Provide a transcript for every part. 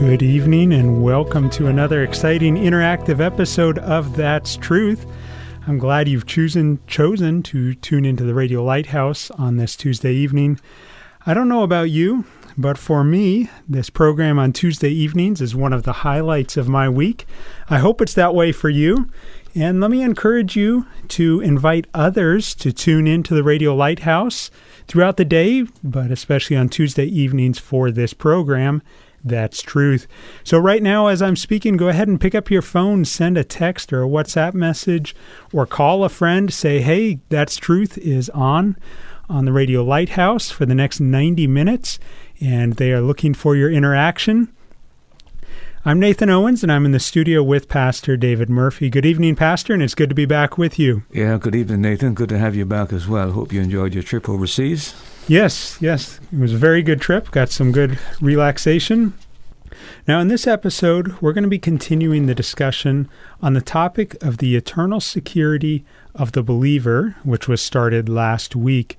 Good evening and welcome to another exciting interactive episode of That's Truth. I'm glad you've chosen chosen to tune into the Radio Lighthouse on this Tuesday evening. I don't know about you, but for me, this program on Tuesday evenings is one of the highlights of my week. I hope it's that way for you. And let me encourage you to invite others to tune into the Radio Lighthouse throughout the day, but especially on Tuesday evenings for this program. That's truth. So, right now, as I'm speaking, go ahead and pick up your phone, send a text or a WhatsApp message, or call a friend. Say, hey, That's Truth is on on the Radio Lighthouse for the next 90 minutes, and they are looking for your interaction. I'm Nathan Owens, and I'm in the studio with Pastor David Murphy. Good evening, Pastor, and it's good to be back with you. Yeah, good evening, Nathan. Good to have you back as well. Hope you enjoyed your trip overseas. Yes, yes. It was a very good trip. Got some good relaxation. Now, in this episode, we're going to be continuing the discussion on the topic of the eternal security of the believer, which was started last week.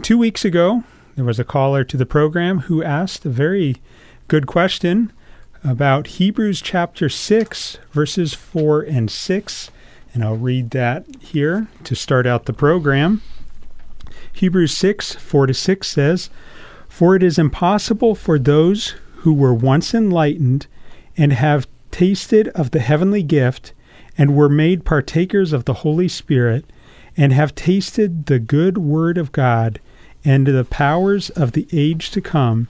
Two weeks ago, there was a caller to the program who asked a very good question about Hebrews chapter 6, verses 4 and 6. And I'll read that here to start out the program. Hebrews 6 4 to 6 says, For it is impossible for those who were once enlightened and have tasted of the heavenly gift and were made partakers of the Holy Spirit and have tasted the good word of God and the powers of the age to come,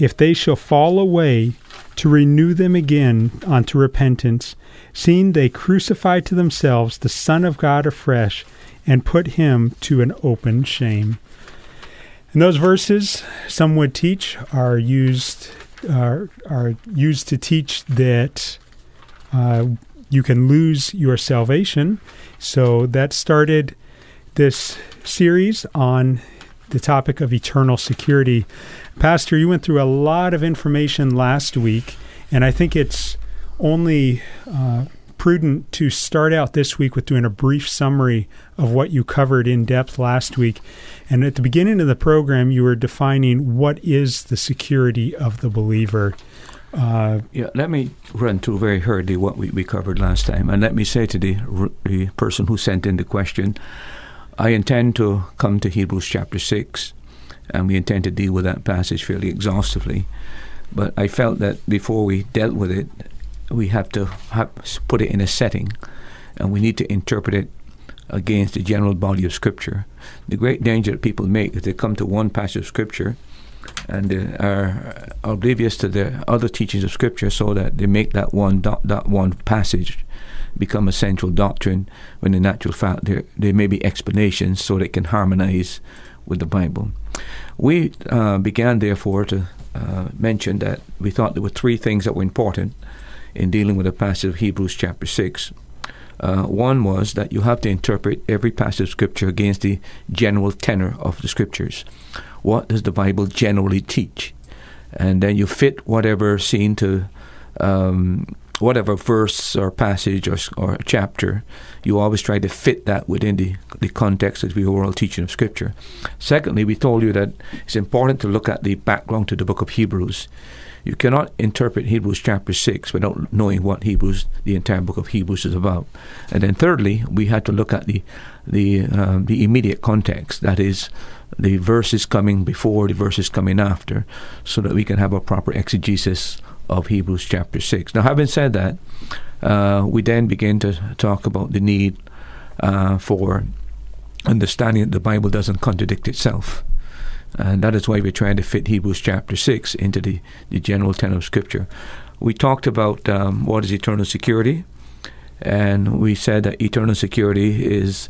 if they shall fall away, to renew them again unto repentance, seeing they crucify to themselves the Son of God afresh and put him to an open shame. And those verses, some would teach, are used are, are used to teach that uh, you can lose your salvation. So that started this series on the topic of eternal security. Pastor, you went through a lot of information last week, and I think it's only uh, prudent to start out this week with doing a brief summary of what you covered in depth last week. And at the beginning of the program, you were defining what is the security of the believer. Uh, yeah, let me run through very hurriedly what we, we covered last time. And let me say to the, the person who sent in the question, I intend to come to Hebrews chapter 6, and we intend to deal with that passage fairly exhaustively. But I felt that before we dealt with it, we have to have, put it in a setting, and we need to interpret it against the general body of Scripture. The great danger that people make is they come to one passage of Scripture and are oblivious to the other teachings of Scripture, so that they make that one dot, dot one passage become a central doctrine. When in actual fact, there there may be explanations so that it can harmonize with the Bible. We uh, began, therefore, to uh, mention that we thought there were three things that were important in dealing with the passage of Hebrews chapter 6. Uh, one was that you have to interpret every passage of Scripture against the general tenor of the Scriptures. What does the Bible generally teach? And then you fit whatever scene to um, whatever verse or passage or, or chapter. You always try to fit that within the, the context of the overall teaching of Scripture. Secondly, we told you that it's important to look at the background to the book of Hebrews you cannot interpret Hebrews chapter 6 without knowing what Hebrews, the entire book of Hebrews, is about. And then, thirdly, we had to look at the the um, the immediate context. That is, the verses coming before, the verses coming after, so that we can have a proper exegesis of Hebrews chapter 6. Now, having said that, uh, we then begin to talk about the need uh, for understanding that the Bible doesn't contradict itself. And that is why we're trying to fit Hebrews chapter 6 into the, the general tenet of Scripture. We talked about um, what is eternal security, and we said that eternal security is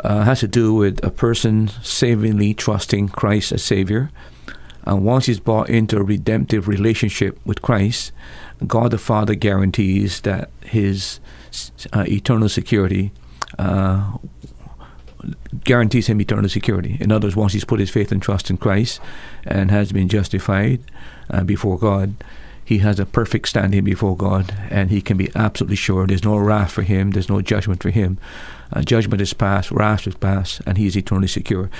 uh, has to do with a person savingly trusting Christ as Savior. And once he's brought into a redemptive relationship with Christ, God the Father guarantees that his uh, eternal security uh, guarantees him eternal security. In other words, once he's put his faith and trust in Christ and has been justified uh, before God, he has a perfect standing before God, and he can be absolutely sure there's no wrath for him, there's no judgment for him. Uh, judgment is past, wrath is past, and he is eternally secure.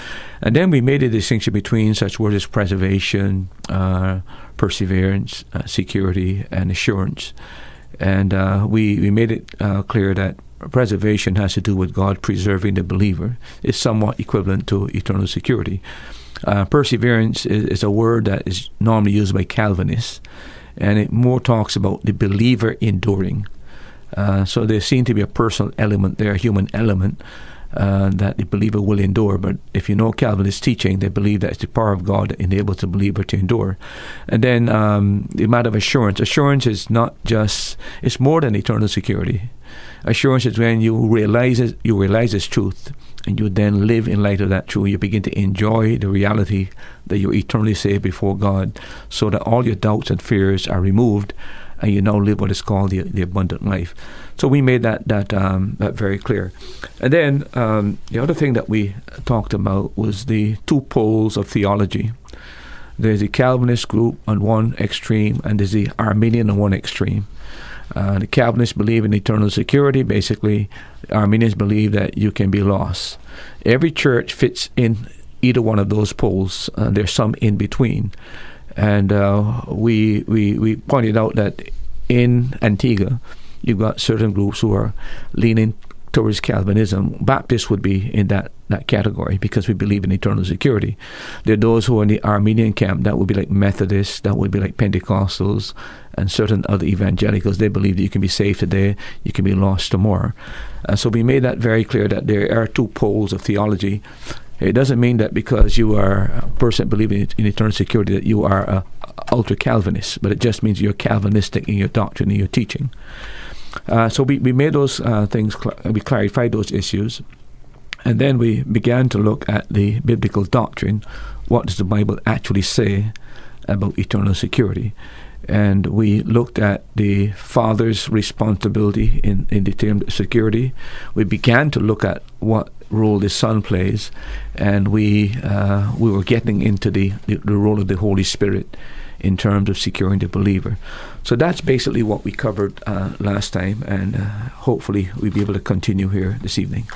And then we made a distinction between such words as preservation, uh, perseverance, uh, security, and assurance. And uh, we, we made it uh, clear that preservation has to do with God preserving the believer. It's somewhat equivalent to eternal security. Uh, perseverance is, is, a word that is normally used by Calvinists and it more talks about the believer enduring. Uh, so there seems to be a personal element there, a human element uh, that the believer will endure. But if you know Calvinist teaching, they believe that it's the power of God that enables the believer to endure. And then um, the matter of assurance. Assurance is not just; it's more than eternal security. Assurance is when you realize it, you realize this truth, and you then live in light of that truth. You begin to enjoy the reality that you're eternally saved before God, so that all your doubts and fears are removed, and you now live what is called the, the abundant life. So we made that that um, that very clear. And then um, the other thing that we talked about was the two poles of theology. There's the Calvinist group on one extreme, and there's the Arminian on one extreme. Uh, the Calvinists believe in eternal security. Basically, Arminians believe that you can be lost. Every church fits in either one of those poles. Uh, there's some in between, and uh, we we we pointed out that in Antigua, you've got certain groups who are leaning towards Calvinism. Baptists would be in that, that category because we believe in eternal security. There are those who are in the Arminian camp that would be like Methodists, that would be like Pentecostals, and certain other evangelicals. They believe that you can be saved today, you can be lost tomorrow. And so we made that very clear that there are two poles of theology. It doesn't mean that because you are a person believing in eternal security that you are a ultra Calvinist, but it just means you're Calvinistic in your doctrine and your teaching. Uh, so we, we made those uh, things, cl- we clarified those issues, and then we began to look at the biblical doctrine. What does the Bible actually say about eternal security? And we looked at the father's responsibility in, in the term security. We began to look at what role the son plays, and we uh, we were getting into the, the, the role of the Holy Spirit in terms of securing the believer. So that's basically what we covered uh, last time, and uh, hopefully we'll be able to continue here this evening.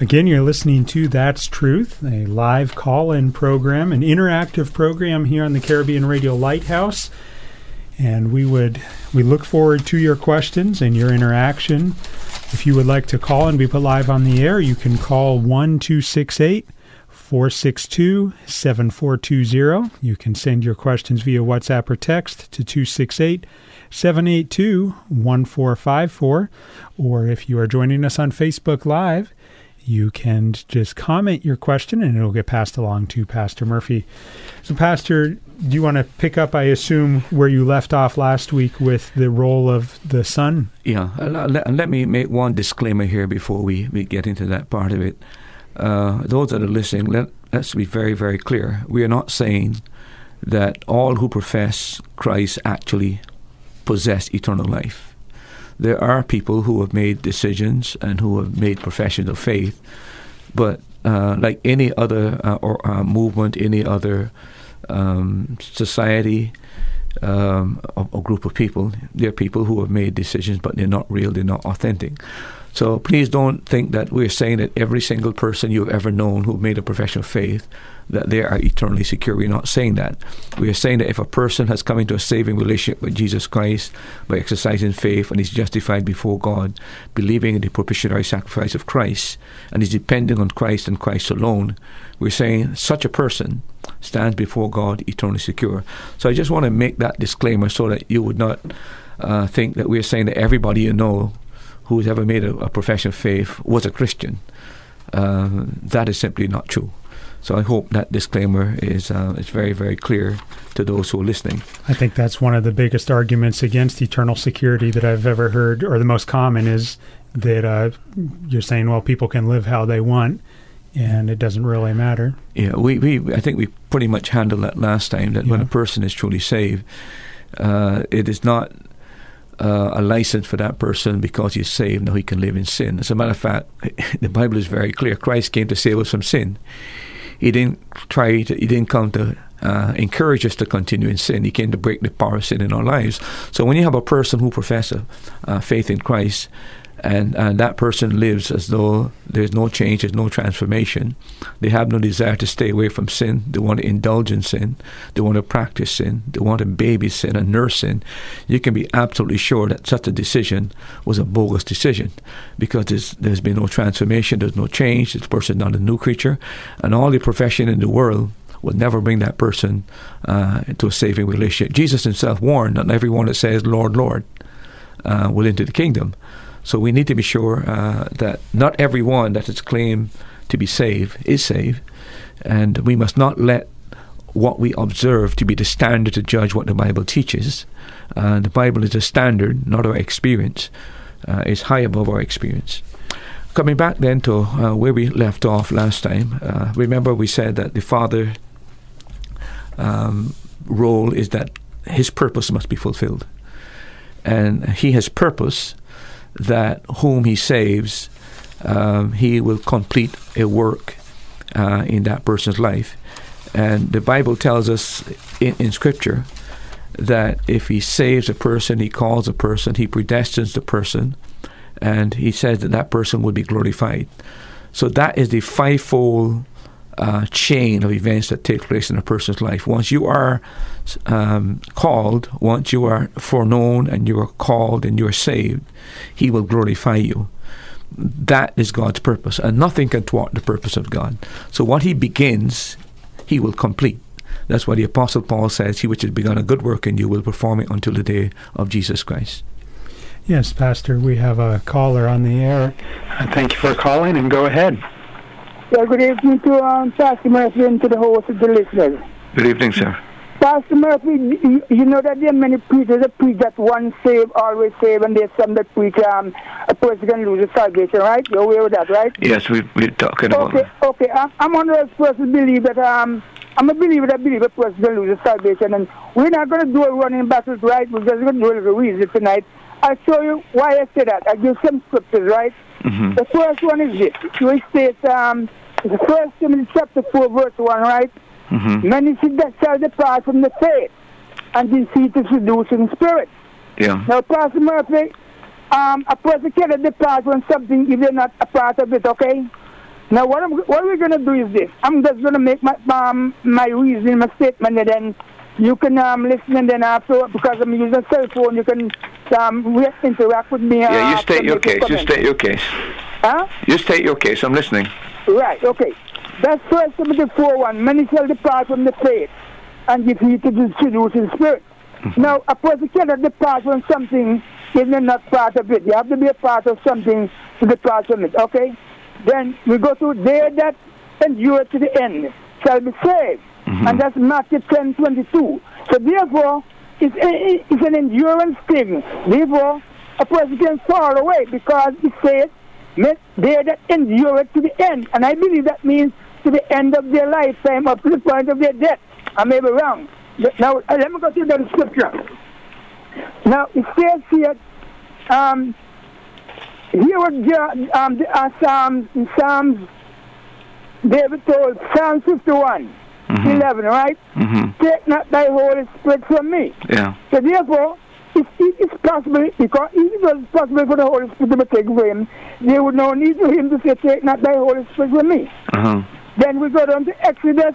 Again, you're listening to That's Truth, a live call in program, an interactive program here on the Caribbean Radio Lighthouse. And we would we look forward to your questions and your interaction. If you would like to call and be put live on the air, you can call 1268 462 7420. You can send your questions via WhatsApp or text to 268 782 1454. Or if you are joining us on Facebook Live, you can just comment your question and it'll get passed along to Pastor Murphy. So, Pastor, do you want to pick up, I assume, where you left off last week with the role of the son? Yeah, uh, let, let me make one disclaimer here before we, we get into that part of it uh, those that are listening, let, let's be very, very clear. We are not saying that all who profess Christ actually possess eternal life. There are people who have made decisions and who have made professions of faith, but uh, like any other uh, or, uh, movement, any other um, society, um, or, or, group of people, there are people who have made decisions, but they're not real, they're not authentic. So please don't think that we're saying that every single person you've ever known who made a profession of faith that they are eternally secure. We're not saying that. We are saying that if a person has come into a saving relationship with Jesus Christ by exercising faith and is justified before God, believing in the propitiatory sacrifice of Christ, and is depending on Christ and Christ alone, we're saying such a person stands before God eternally secure. So I just want to make that disclaimer so that you would not uh, think that we're saying that everybody you know who's ever made a, a profession of faith was a Christian. Uh, that is simply not true. So I hope that disclaimer is uh, is very very clear to those who are listening. I think that's one of the biggest arguments against eternal security that I've ever heard, or the most common is that uh, you're saying, well, people can live how they want, and it doesn't really matter. Yeah, we, we I think we pretty much handled that last time. That yeah. when a person is truly saved, uh, it is not uh, a license for that person because he's saved. Now he can live in sin. As a matter of fact, the Bible is very clear. Christ came to save us from sin. He didn't try to, he didn't come to uh, encourage us to continue in sin. He came to break the power of sin in our lives. So when you have a person who professes uh, faith in Christ, and, and that person lives as though there's no change, there's no transformation. They have no desire to stay away from sin. They want to indulge in sin. They want to practice sin. They want to baby sin and nurse sin. You can be absolutely sure that such a decision was a bogus decision because there's, there's been no transformation, there's no change. This person is not a new creature. And all the profession in the world will never bring that person uh, into a saving relationship. Jesus himself warned that everyone that says, Lord, Lord, uh, will enter the kingdom. So we need to be sure uh, that not everyone that is claimed to be saved is saved, and we must not let what we observe to be the standard to judge what the Bible teaches. Uh, the Bible is a standard, not our experience. Uh, it's high above our experience. Coming back then to uh, where we left off last time, uh, remember we said that the Father um, role is that his purpose must be fulfilled. And he has purpose that whom he saves, um, he will complete a work uh, in that person's life. And the Bible tells us in, in Scripture that if he saves a person, he calls a person, he predestines the person, and he says that that person will be glorified. So that is the fivefold uh, chain of events that take place in a person's life. Once you are um, called, once you are foreknown and you are called and you are saved, He will glorify you. That is God's purpose, and nothing can thwart the purpose of God. So what He begins, He will complete. That's why the Apostle Paul says, He which has begun a good work in you will perform it until the day of Jesus Christ. Yes, Pastor, we have a caller on the air. Thank you for calling, and go ahead. Yeah, good evening to um, Pastor Murphy and to the host of the listeners. Good evening, sir. Pastor Murphy, you, you know that there are many preachers that preach that one save, always save, and there's some that preach um, a person can lose his salvation, right? You're aware of that, right? Yes, we, we're talking okay, about Okay, I'm, I'm one of those persons believe that um, I'm a believer that believe a person can lose his salvation, and we're not going to do a running battle, right? We're just going to do a little reason tonight. I'll show you why I say that. I give some scriptures, right? Mm-hmm. The first one is this. It states, um, the first Timothy chapter 4, verse 1, right? Mm-hmm. Many that shall depart from the faith and deceit is seducing spirit. Yeah. Now, Pastor Murphy, um, a person cannot depart from something if they're not a part of it, okay? Now, what, I'm, what we're going to do is this. I'm just going to make my um, my reasoning, my statement, and then you can um, listen, and then after, because I'm using a cell phone, you can um, interact with me. Yeah, you state your case. You state your case. Huh? You state your case. I'm listening. Right, okay. That's First Timothy 4 1. Many shall depart from the faith and give heed to the seducing spirit. Mm-hmm. Now, a person cannot depart from something if they're not part of it. You have to be a part of something to depart from it, okay? Then we go to they that endure to the end shall be saved. Mm-hmm. And that's Matthew 10 22. So therefore, it's, a, it's an endurance thing. Therefore, a person can fall away because it says they that endure it to the end. And I believe that means to the end of their lifetime, up to the point of their death. I may be wrong. Now, uh, let me go to the scripture. Now, it says here, um, here what um, the, uh, Psalms, Psalms, David told, Psalm 51, mm-hmm. 11, right? Mm-hmm. Take not thy Holy Spirit from me. Yeah. So therefore, if it is possible, because if it was possible for the Holy Spirit to take for him, there would no need for him to say, take not thy Holy Spirit from me. Uh-huh. Then we go down to Exodus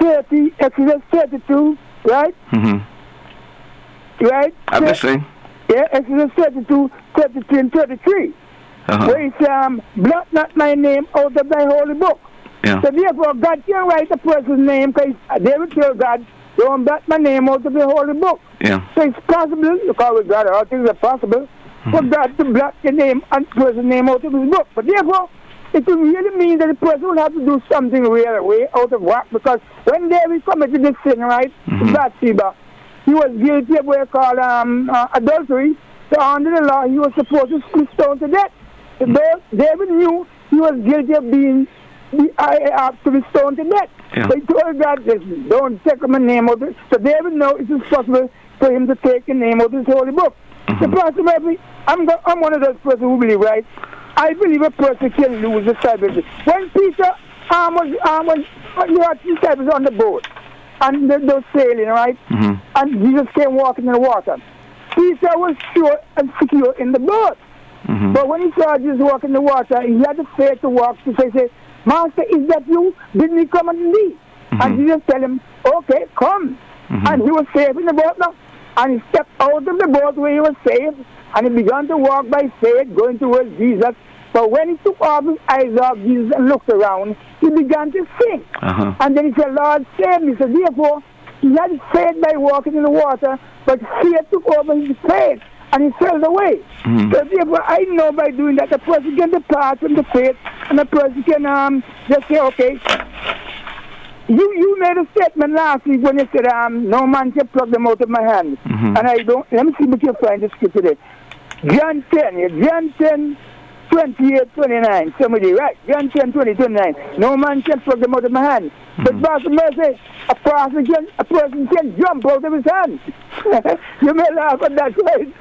30, Exodus 32, right? Mm-hmm. Right? I'm listening. Yeah, Exodus 32, 33, and 33. Uh-huh. Where it's, um, blot not my name out of thy holy book. Yeah. So therefore, God can write a person's name because they will God, don't blot my name out of the holy book. Yeah. So it's possible, because with God, all things are possible, for God to blot the name and person's name out of his book. But therefore, it will really mean that the person will have to do something real way out of work because when David committed this sin, right, Mhm. Bathsheba, he was guilty of what they call um, uh, adultery. So under the law, he was supposed to be stoned to death. Dav- David knew he was guilty of being the, uh, to be stoned to death. Yeah. So he told God, "Listen, don't take my name of it. So David know it is possible for him to take the name of this holy book. The Pastor Murphy, I'm, go- I'm one of those persons who believe, right? I believe a person can lose the salvation. When Peter um, was, um, was, when the disciples on the boat, and they, they were sailing, right? Mhm. And Jesus came walking in the water. Peter was sure and secure in the boat. Mhm. But when he saw Jesus walk in the water, he had the faith to walk to say, say Master, is that you? Didn't he come unto thee? And Jesus tell him, okay, come. And he was safe in the boat now. And he stepped out of the boat where he was safe, and he began to walk by faith, going towards Jesus. But when he took off his eyes off Jesus and looked around, he began to sink. Uh-huh. And then he said, Lord, save me. So therefore, he had faith by walking in the water, but fear took over his faith, and he fell away. So therefore, I know by doing that, the person can depart from the faith, and the person can um, just say, okay, you you made a statement last week when you said, um, no man can pluck them out of my hand. Mhm. And I don't, let me see if you can find the scripture there. John 10, yeah, John 10, 28, 29. Somebody, right? John 10, 20, 29. No man can pluck them out of my hand. But Pastor Mercy, a person can, a person can jump out of his hand. you may laugh at that, right?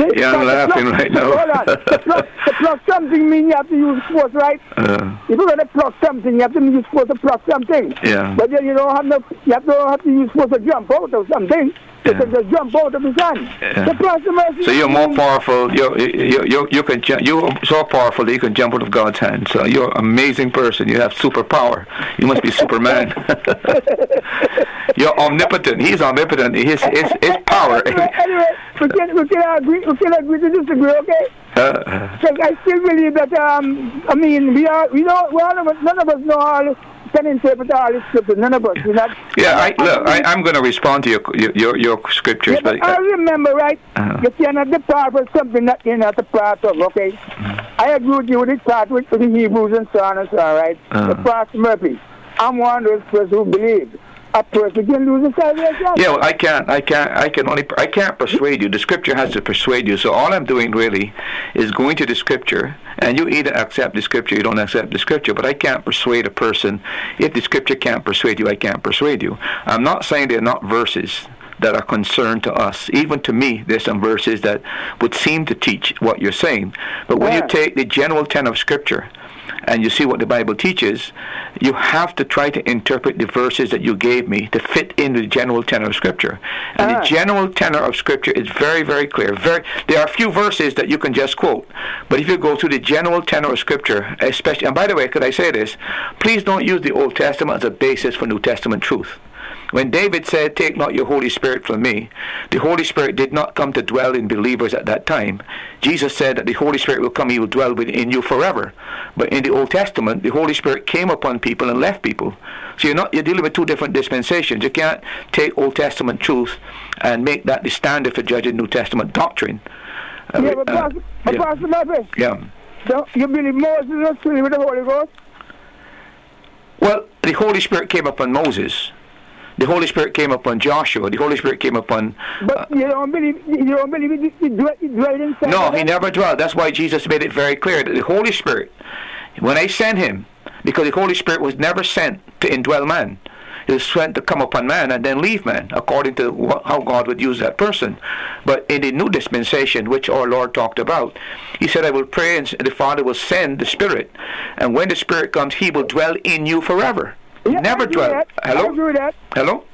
Yeah, I'm laughing pluck- right now. Hold on. To pluck, to pluck something means you have to use force, right? Uh, If you're going to pluck something, you have to use force to pluck something. Yeah. But then you don't have no, you have to, have to use force to jump out of something. Yeah. jump out of his hand. Yeah. The Mercy. so you're more powerful. You're, you you you can ju- you're so powerful that you can jump out of God's hand. So you're an amazing person. You have superpower. You must be Superman. you're omnipotent. He's omnipotent. His his, his power. anyway, anyway, we can we can agree we can agree to disagree, okay? Uh, Because I still believe that um I mean we are we know well none of us, none of us know all can interpret all the scriptures. None of us. We're not yeah, I look. I, I'm going to respond to your your your, your scriptures, Yeah, but but I remember, right? Uh-huh. You cannot depart from something that you're not a part of, okay? Mm-hmm. I agree with you with the part with, with the Hebrews and so on and so on, right? Uh-huh. The Pastor Murphy. I'm one of those persons who believe a person can lose his salvation. Yeah, well, I can't. I can't. I can only. I can't persuade you. The scripture has to persuade you. So all I'm doing really is going to the scripture, and you either accept the scripture, you don't accept the scripture. But I can't persuade a person. If the scripture can't persuade you, I can't persuade you. I'm not saying they're not verses that are concerned to us. Even to me, there's some verses that would seem to teach what you're saying. But when you take the general tenor of scripture and you see what the Bible teaches, you have to try to interpret the verses that you gave me to fit into the general tenor of Scripture. And Ah. the general tenor of Scripture is very, very clear. Very, there are a few verses that you can just quote, but if you go through the general tenor of Scripture, especially, and by the way, could I say this? Please don't use the Old Testament as a basis for New Testament truth. When David said, Take not your Holy Spirit from me, the Holy Spirit did not come to dwell in believers at that time. Jesus said that the Holy Spirit will come, he will dwell within you forever. But in the Old Testament, the Holy Spirit came upon people and left people. So you're not you're dealing with two different dispensations. You can't take Old Testament truth and make that the standard for judging New Testament doctrine. Uh, Yeah, but uh, Pastor, yeah. Pastor yeah. so you believe Moses was filled with the Holy Ghost? Well, the Holy Spirit came upon Moses. The Holy Spirit came upon Joshua. The Holy Spirit came upon But uh, you don't believe you don't believe it, it, dwell- it dwelled inside No, he never dwelt. That's why Jesus made it very clear that the Holy Spirit, when I sent him, because the Holy Spirit was never sent to indwell man. It was sent to come upon man and then leave man, according to how God would use that person. But in the new dispensation, which our Lord talked about, He said, I will pray and the Father will send the Spirit. And when the Spirit comes, He will dwell in you forever. Yeah, never with that. I Hello? agree with that. Hello?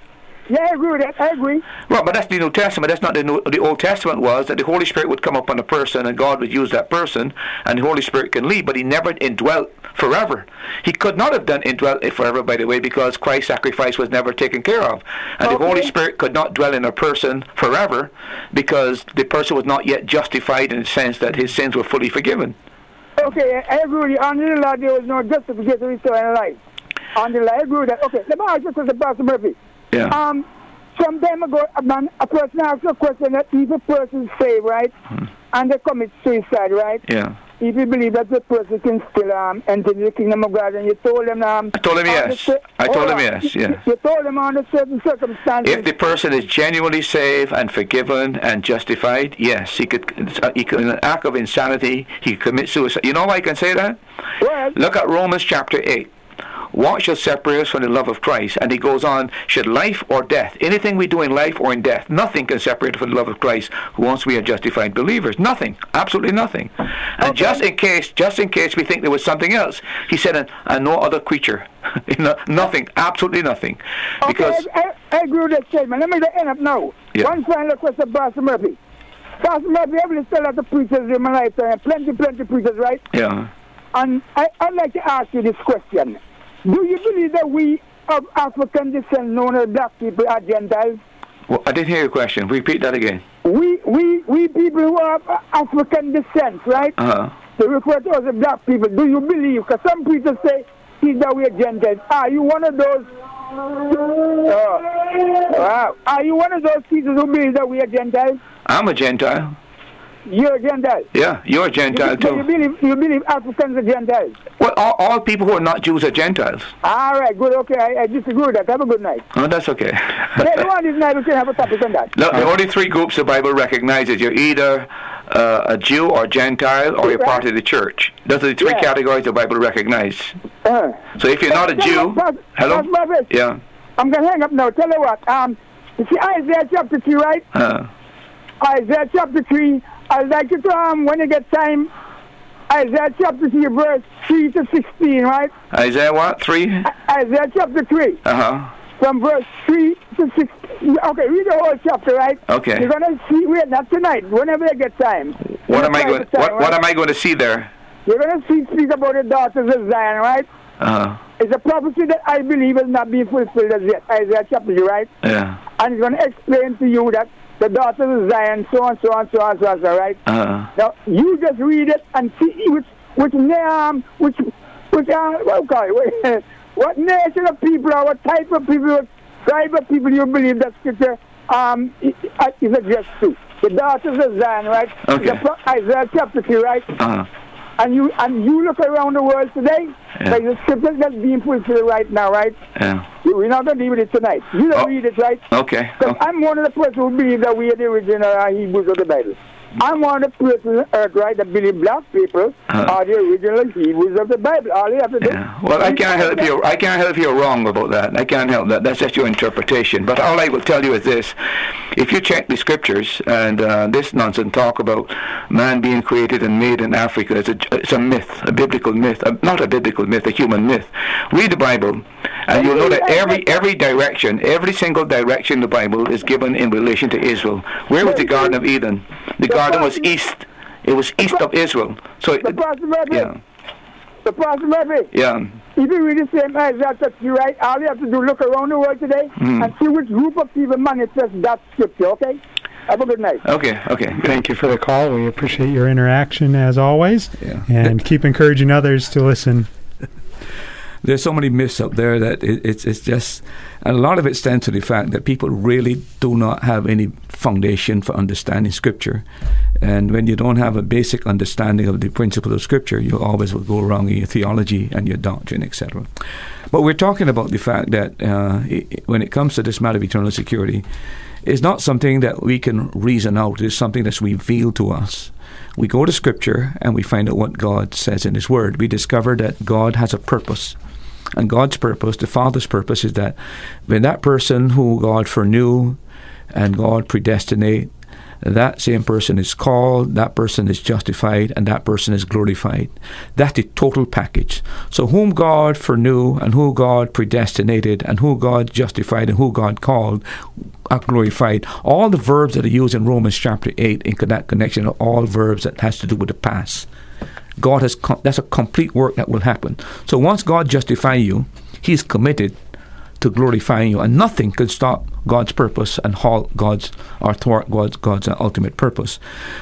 Yeah, I agree with that. I agree. Well, but that's the New Testament. That's not the New, the Old Testament was that the Holy Spirit would come upon a person and God would use that person and the Holy Spirit can leave, but He never indwelt forever. He could not have done indwelt forever, by the way, because Christ's sacrifice was never taken care of, and the Holy Spirit could not dwell in a person forever because the person was not yet justified in the sense that his sins were fully forgiven. Okay, I agree with you. Under the law, there was no justification to restore life. Under the I that. Okay, let me ask you question, Pastor Murphy. Yeah. Um, some time ago, a man, a person asked a question that if a person is saved, right, and they commit suicide, right, yeah. if you believe that the person can still um, enter the kingdom of God, and you told them, um, I told him yes. cer- I told him on. yes, You- yeah. You told them under certain circumstances. If the person is genuinely saved and forgiven and justified, yes, he could. He could in an act of insanity, he could commit suicide. You know why I can say that? well, Look at Romans chapter eight. What shall separate us from the love of Christ? And he goes on, should life or death, anything we do in life or in death, nothing can separate us from the love of Christ once we are justified believers. Nothing. Absolutely nothing. And just in case, just in case we think there was something else, he said, and, and no other creature. Nothing. Absolutely nothing. Because, I, I, I agree with that statement. Let me end up now. Yeah. One final question, Pastor Murphy. Pastor Murphy, I've been still at the preachers in my lifetime, plenty, plenty preachers, right? yeah. And I, I'd like to ask you this question. Do you believe that we of African descent, known as black people, are Gentiles? Well, I didn't hear your question. Repeat that again. We, we, we people who are of African descent, right? Uh-huh. They refer to us as black people. Do you believe? Because some preachers say is that we are Gentiles. Are you one of those? Wow. Are you one of those people who believe that we are Gentiles? I'm a Gentile. You're a Gentile. Yeah, you're a Gentile So you too. believe you believe Africans are Gentiles? Well, all, all people who are not Jews are Gentiles. All right, good. Okay, I, I disagree with that. Have a good night. Oh, that's okay. Later on this night we can have a topic on that. No, the only three groups the Bible recognizes you're either uh, a Jew or Gentile or you're part of the church. Those are the three Yeah. categories the Bible recognizes. Uh, So if you're not a Jew, hello? Yeah. I'm gonna hang up now. Tell you what. Um, you see Isaiah chapter three, right? Uh, Isaiah chapter 3. I'd like you to, um, when you get time, Isaiah chapter 3, verse 3 to 16, right? Isaiah what? Three? Isaiah chapter 3, Uh-huh. from verse 3 to 16. Okay, read the whole chapter, right? Okay. You're going to see, wait, not tonight, whenever you get time. What am I going time, what, what right? am I going to see there? You're going to see, speak about the daughters of Zion, right? Uh-huh. It's a prophecy that I believe has not been fulfilled as yet. Isaiah chapter 3, right? Yeah. And it's going to explain to you that the daughters of Zion, so and so and so and so, and so right? Uh-huh. Now you just read it and see which which name, which which uh, what, call it, what nation of people or what type of people, what tribe of people you believe that scripture um is addressed to. The daughters of Zion, right? Okay. The Isaiah chapter three, right? Uh-huh. And you and you look around the world today, Yeah. like the scriptures that's being fulfilled right now, right? Yeah. We're not going to deal with it tonight. You don't Oh. read it, right? Okay. Because okay. I'm one of the persons who believe that we are the original uh, Hebrews of the Bible. I'm one of the on earth, right, that believe black people Uh. are the original Hebrews of the Bible. All you have to do. Yeah. Well, I can't help you. I can't help you wrong about that. I can't help that. That's just your interpretation. But all I will tell you is this: if you check the scriptures and uh, this nonsense talk about man being created and made in Africa, it's a, it's a myth, a biblical myth, uh, not a biblical myth, a human myth. Read the Bible, and you'll know that every every direction, every single direction in the Bible is given in relation to Israel. Where was the Garden of Eden? The garden was east. It was east of Israel. So, yeah, the Pastor Murphy, yeah. if you read the same Isaiah chapter 3, right, all you have to do look around the world today Hmm. and see which group of people manifest that scripture, okay? Have a good night. Okay, okay. Good. Thank you for the call. We appreciate your interaction as always. Yeah. And keep encouraging others to listen. There's so many myths up there that it, it's it's just, and a lot of it stems to the fact that people really do not have any foundation for understanding Scripture, and when you don't have a basic understanding of the principle of Scripture, you always will go wrong in your theology and your doctrine, etc. But we're talking about the fact that uh, i when it comes to this matter of eternal security, it's not something that we can reason out. It's something that's revealed to us. We go to Scripture and we find out what God says in His Word. We discover that God has a purpose. And God's purpose, the Father's purpose, is that when that person who God foreknew and God predestinate that same person is called, that person is justified, and that person is glorified. That's the total package. So, whom God foreknew, and who God predestinated, and who God justified, and who God called, are glorified. All the verbs that are used in Romans chapter 8 in that connection are all verbs that has to do with the past. God has com- that's a complete work that will happen. So once God justifies you, He's committed to glorifying you, and nothing can stop God's purpose and halt God's or thwart God's God's ultimate purpose.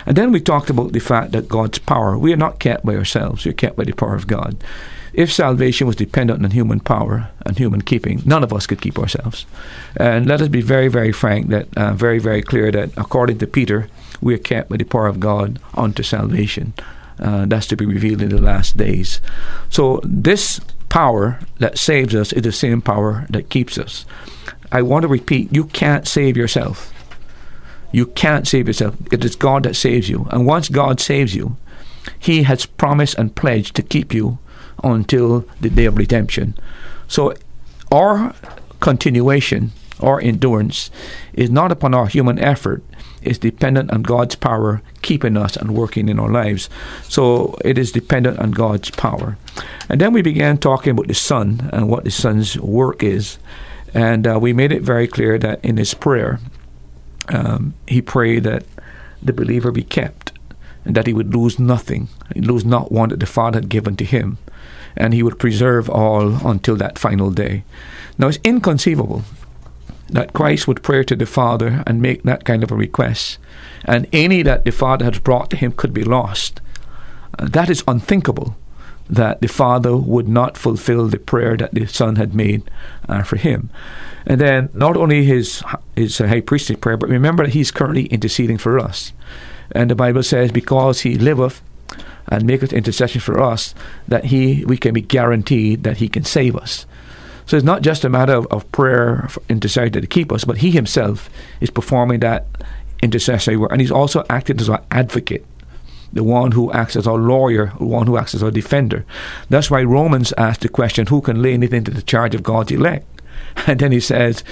And then we talked about the fact that God's power. We are not kept by ourselves; we're kept by the power of God. If salvation was dependent on human power and human keeping, none of us could keep ourselves. And let us be very, very frank that uh, very, very clear that according to Peter, we are kept by the power of God unto salvation. Uh, that's to be revealed in the last days. So this power that saves us is the same power that keeps us. I want to repeat: you can't save yourself. You can't save yourself. It is God that saves you, and once God saves you, He has promised and pledged to keep you until the day of redemption. So, our continuation, our endurance, is not upon our human effort is dependent on God's power keeping us and working in our lives. So it is dependent on God's power. And then we began talking about the Son and what the Son's work is. And uh, we made it very clear that in his prayer, um, he prayed that the believer be kept and that he would lose nothing, He'd lose not one that the Father had given to him, and he would preserve all until that final day. Now, it's inconceivable that Christ would pray to the Father and make that kind of a request, and any that the Father has brought to him could be lost. Uh, that is unthinkable that the Father would not fulfill the prayer that the Son had made uh, for him. And then not only his his uh, high priestly prayer, but remember that he's currently interceding for us. And the Bible says, because he liveth and maketh intercession for us, that he we can be guaranteed that he can save us. So it's not just a matter of, of prayer intercession to keep us, but he himself is performing that intercessory work, and he's also acting as our advocate the one who acts as our lawyer, the one who acts as our defender. That's why Romans asked the question, who can lay anything to the charge of God's elect? And then he says,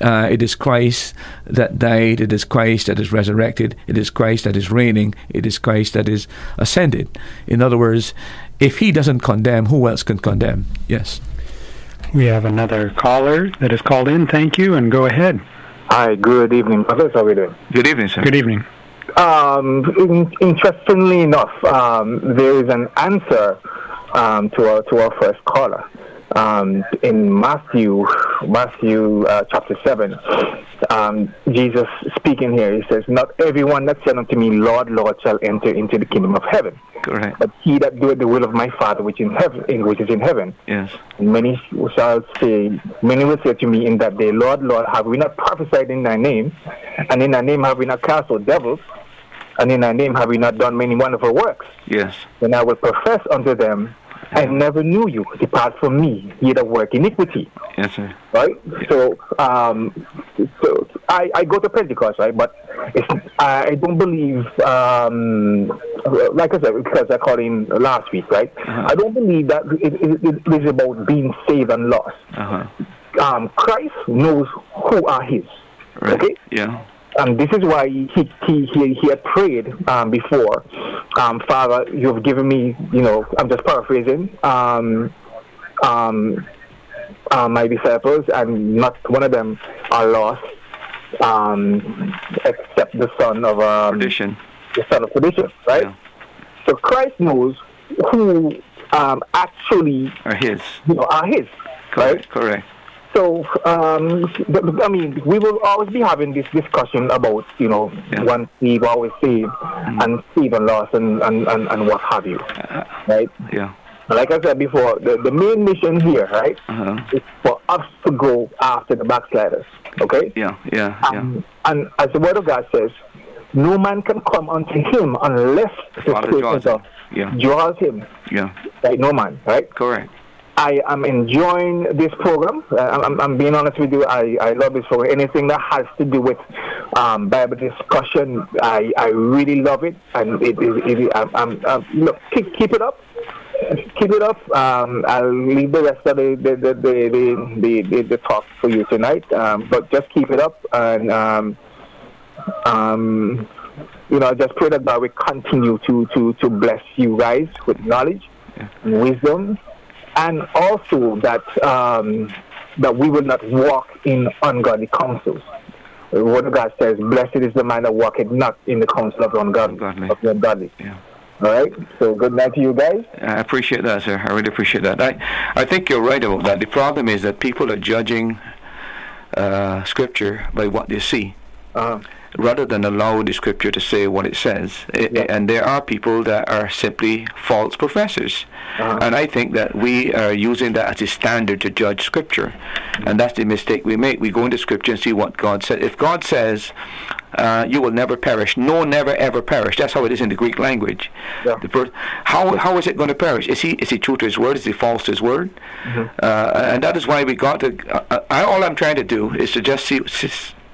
uh, It is Christ that died, it is Christ that is resurrected, it is Christ that is reigning, it is Christ that is ascended. In other words, if he doesn't condemn, who else can condemn? Yes. We have another caller that has called in. Thank you, and go ahead. Hi, good evening, Professor. How are you doing? Good evening, sir. Good evening. Um, in, interestingly enough, um, there is an answer um, to our to our first caller. Um, in Matthew, Matthew uh, chapter seven, um, Jesus speaking here, he says, "Not everyone that said unto me, Lord, Lord, shall enter into the kingdom of heaven, Correct. but he that doeth the will of my Father which in heaven, which is in heaven." Yes. And many shall say, many will say to me in that day, Lord, Lord, have we not prophesied in thy name? And in thy name have we not cast out devils? And in thy name have we not done many wonderful works? Yes. Then I will profess unto them, I never knew you. Depart from me, ye that work iniquity. Yes, sir. Right? So, um, so I, I go to Pentecost, right? But it's, I don't believe, um, like I said, because I called him last week, right? I don't believe that it, it, it is about being saved and lost. Uh huh. Um, Christ knows who are his. Right. Okay? Yeah. And this is why he he he, he had prayed um, before, um, Father, you have given me, you know, I'm just paraphrasing, um, um, uh, my disciples, and not one of them are lost, um, except the son of um, Tradition. the son of perdition, right? Yeah. So Christ knows who um, actually, Or his. you know, are his, right? Correct. So, um, I mean, we will always be having this discussion about, you know, Yeah. one Steve always saved and Steve and lost and, and, and, and what have you, Uh, right? yeah. Like I said before, the, the main mission here, right, Uh huh. is for us to go after the backsliders, okay? Yeah. Yeah. Yeah. Um, and as the Word of God says, no man can come unto him unless the Spirit draws Yeah. draws him, Yeah. right? No man, right? Correct. I am enjoying this program. Uh, I'm, I'm, I'm being honest with you. I, I love this program. Anything that has to do with um, Bible discussion, I, I really love it. And it is, it, it, I'm, I'm, um, look, keep, keep it up. Keep it up. Um, I'll leave the rest of the the, the, the, the, the, talk for you tonight. Um, but just keep it up. And um, um, you know, just pray that God will continue to, to, to bless you guys with knowledge Yeah. and wisdom, and also that um, that we will not walk in ungodly counsels. The word of God says, "Blessed is the man that walketh not in the counsel of the ungodly." Ungodly. Of the ungodly. Yeah. All right. So good night to you guys. I appreciate that, sir. I really appreciate that. I, I think you're right about that. The problem is that people are judging uh, Scripture by what they see. Uh, rather than allow the scripture to say what it says. I- Yeah. And there are people that are simply false professors. Uh-huh. And I think that we are using that as a standard to judge scripture. And that's the mistake we make. We go into scripture and see what God said. If God says, uh, you will never perish. No, never ever perish. That's how it is in the Greek language. Yeah. The per- how how is it going to perish? Is he is he true to his word? Is he false to his word? Uh, and that is why we got to. Uh, I, all I'm trying to do is to just see.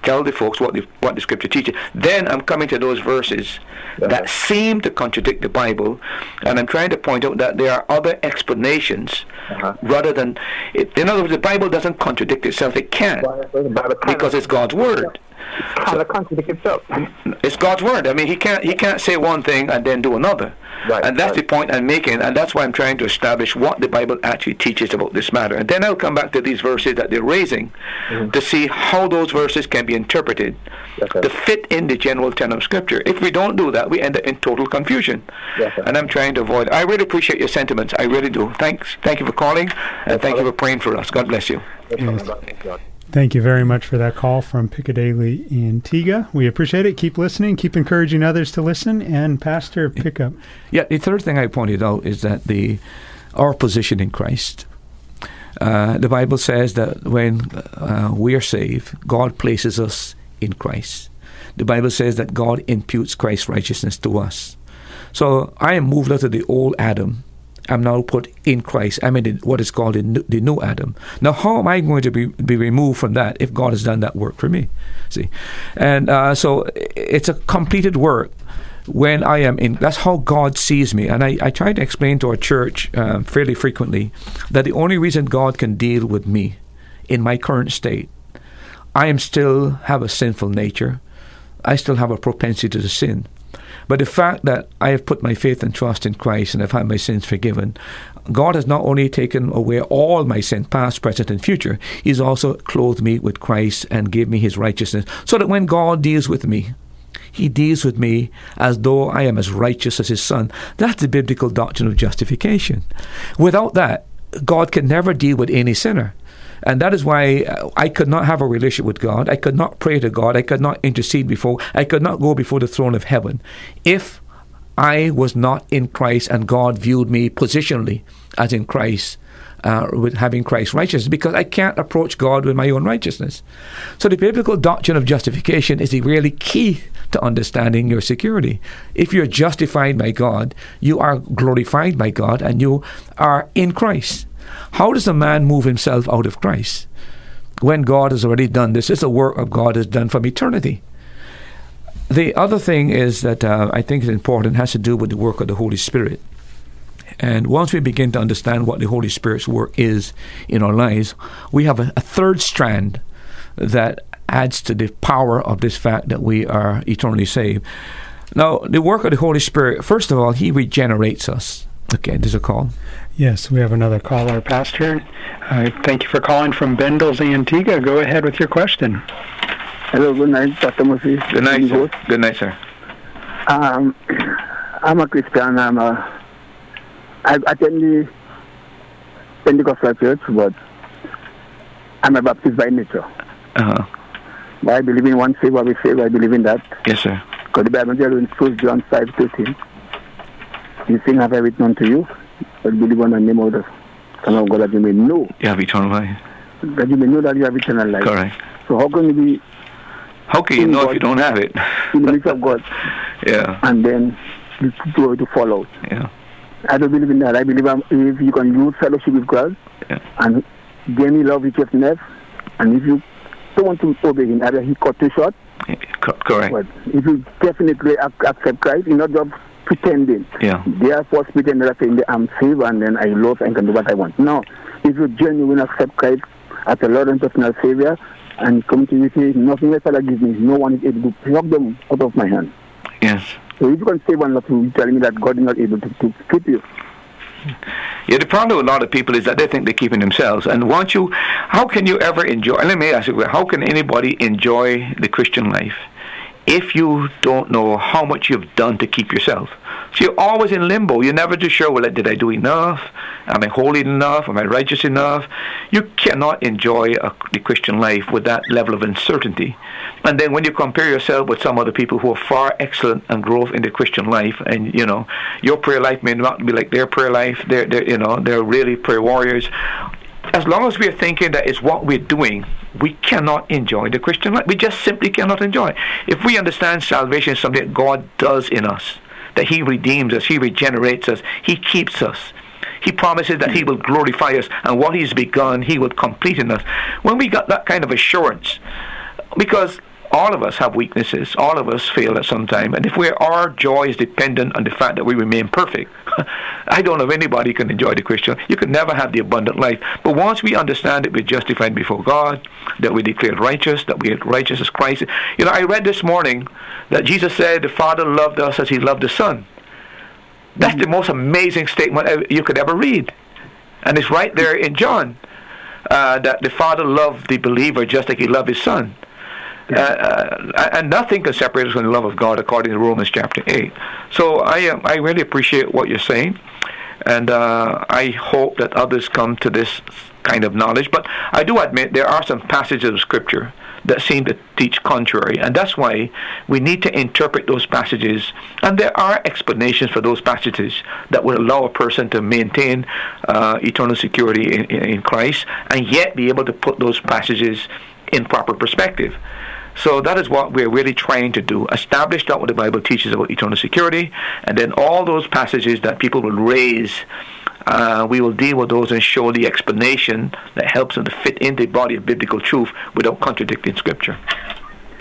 Tell the folks what the what the scripture teaches. Then I'm coming to those verses that seem to contradict the Bible, and I'm trying to point out that there are other explanations Uh-huh. rather than. It, in other words, the Bible doesn't contradict itself. It can't because it's God's word. Kind of contradicts itself. It's God's word. I mean, he can't he can't say one thing and then do another. Right, and that's right. the point I'm making, and that's why I'm trying to establish what the Bible actually teaches about this matter. And then I'll come back to these verses that they're raising to see how those verses can be interpreted Yes, to fit in the general tenet of Scripture. If we don't do that, we end up in total confusion. Yes, and I'm trying to avoid. I really appreciate your sentiments. I really do. Thanks. Thank you for calling, and thank you for praying for us. God bless you. Thank you very much for that call from Piccadilly, Antigua. We appreciate it. Keep listening. Keep encouraging others to listen. And Pastor, pick up. Yeah, the third thing I pointed out is that the our position in Christ. Uh, the Bible says that when uh, we are saved, God places us in Christ. The Bible says that God imputes Christ's righteousness to us. So I am moved out of the old Adam. I'm now put in Christ. I'm in what is called the new, Adam. Now, how am I going to be, be removed from that if God has done that work for me? See, and uh, so it's a completed work when I am in. That's how God sees me, and I, I try to explain to our church um, fairly frequently that the only reason God can deal with me in my current state, I am still have a sinful nature. I still have a propensity to sin. But the fact that I have put my faith and trust in Christ and have had my sins forgiven, God has not only taken away all my sin, past, present, and future, He's also clothed me with Christ and gave me His righteousness. So that when God deals with me, He deals with me as though I am as righteous as His Son. That's the biblical doctrine of justification. Without that, God can never deal with any sinner. And that is why uh, I could not have a relationship with God. I could not pray to God. I could not intercede before. I could not go before the throne of heaven if I was not in Christ and God viewed me positionally as in Christ. Uh, with having Christ's righteousness, because I can't approach God with my own righteousness. So, the biblical doctrine of justification is the really key to understanding your security. If you're justified by God, you are glorified by God, and you are in Christ. How does a man move himself out of Christ? When God has already done this, it's a work of God has done from eternity. The other thing is that uh, I think is important has to do with the work of the Holy Spirit. And once we begin to understand what the Holy Spirit's work is in our lives, we have a, a third strand that adds to the power of this fact that we are eternally saved. Now, the work of the Holy Spirit, first of all, He regenerates us. Okay, there's a call. Yes, we have another caller, Pastor. Uh, thank you for calling from Bendals Antigua. Go ahead with your question. Hello, good night, Dr. Murphy. Good night, sir. Good night, sir. Um, I'm a Christian. I'm a, I attend the Pentecostal church, but I'm a Baptist by nature. Uh-huh. But I believe in one Savior, we save. I believe in that. Yes, sir. Because the Bible tells in 1 John 5 13, These things have I written unto you, but believe on the name of the Son of God that you may know, You have eternal life. that you may know that you have eternal life. Correct. So how can you be How can you know if you don't have it? in the midst of God Yeah, and then you go to follow? yeah, I don't believe in that. I believe if you can use fellowship with God Yeah. and gain his love with your neighbor, and if you don't want to obey him, either he cut you short, yeah. Correct. but if you definitely accept Christ, you're not just pretending. Yeah, They are false pretenders that saying that I'm saved and then I love and can do what I want. No, if you genuinely accept Christ as a Lord and personal Savior and come to you say, nothing else that I give me, no one is able to pluck them out of my hand. Yes. So if you can say one lot, you tell me that God is not able to, to keep you. Yeah, the problem with a lot of people is that they think they're keeping themselves. And once you, how can you ever enjoy? Let me ask you, how can anybody enjoy the Christian life if you don't know how much you've done to keep yourself? So you're always in limbo. You're never too sure, well, did I do enough? Am I holy enough? Am I righteous enough? You cannot enjoy a, the Christian life with that level of uncertainty. And then when you compare yourself with some other people who are far excellent and growth in the Christian life, and you know your prayer life may not be like their prayer life. They're, they're you know they're really prayer warriors. As long as we are thinking that it's what we're doing, we cannot enjoy the Christian life. We just simply cannot enjoy. It. If we understand salvation is something that God does in us, that He redeems us, He regenerates us, He keeps us. He promises that He will glorify us, and what He's begun, He will complete in us. When we got that kind of assurance, because all of us have weaknesses. All of us fail at some time. And if we our joy is dependent on the fact that we remain perfect, I don't know if anybody can enjoy the Christian. You can never have the abundant life. But once we understand that we're justified before God, that we're declared righteous, that we're righteous as Christ. You know, I read this morning that Jesus said the Father loved us as he loved the Son. That's the most amazing statement you could ever read. And it's right there in John. Uh, that the Father loved the believer just like he loved his Son. Uh, uh, and nothing can separate us from the love of God, according to Romans chapter 8. So I, um, I really appreciate what you're saying, and uh, I hope that others come to this kind of knowledge. But I do admit there are some passages of Scripture that seem to teach contrary, and that's why we need to interpret those passages. And there are explanations for those passages that would allow a person to maintain uh, eternal security in, in Christ, and yet be able to put those passages in proper perspective. So that is what we're really trying to do. Establish that what the Bible teaches about eternal security, and then all those passages that people will raise, uh, we will deal with those and show the explanation that helps them to fit in the body of biblical truth without contradicting Scripture.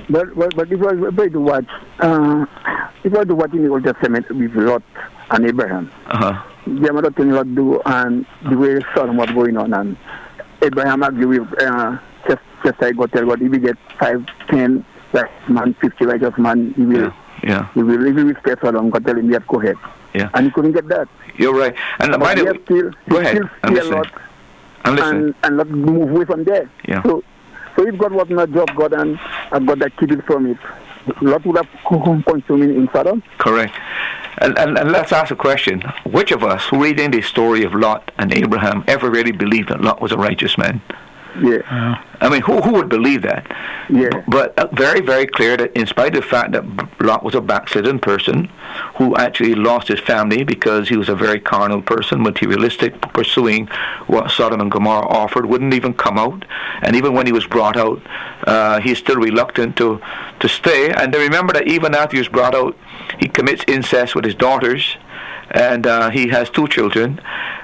But, but, but if I to watch, uh, if I to watch in the Old Testament with Lot and Abraham, uh-huh. the amount of things Lot do and the way Sodom was going on, and Abraham agree with uh, just just like God tell God, if we get five, ten righteous man, fifty righteous man, he will, Yeah. Yeah. he will, respect Sodom, God tell him, yes, go ahead. Yeah. And he couldn't get that. You're right. And by But the way, still, go ahead. still I'm listening. lot I'm listening. and, and not move away from there. Yeah. So, so if God was not just God and a God that keep it from it, Lot would have con- consumed in Sodom. Correct. And, and, and let's ask a question. Which of us, reading the story of Lot and Abraham, ever really believed that Lot was a righteous man? Yeah, I mean, who, who would believe that? yeah. But uh, very, very clear that in spite of the fact that Lot was a backslidden person who actually lost his family because he was a very carnal person, materialistic, pursuing what Sodom and Gomorrah offered, wouldn't even come out. And even when he was brought out, uh, he's still reluctant to, to stay. And then remember that even after he was brought out, he commits incest with his daughters, and uh, he has two children.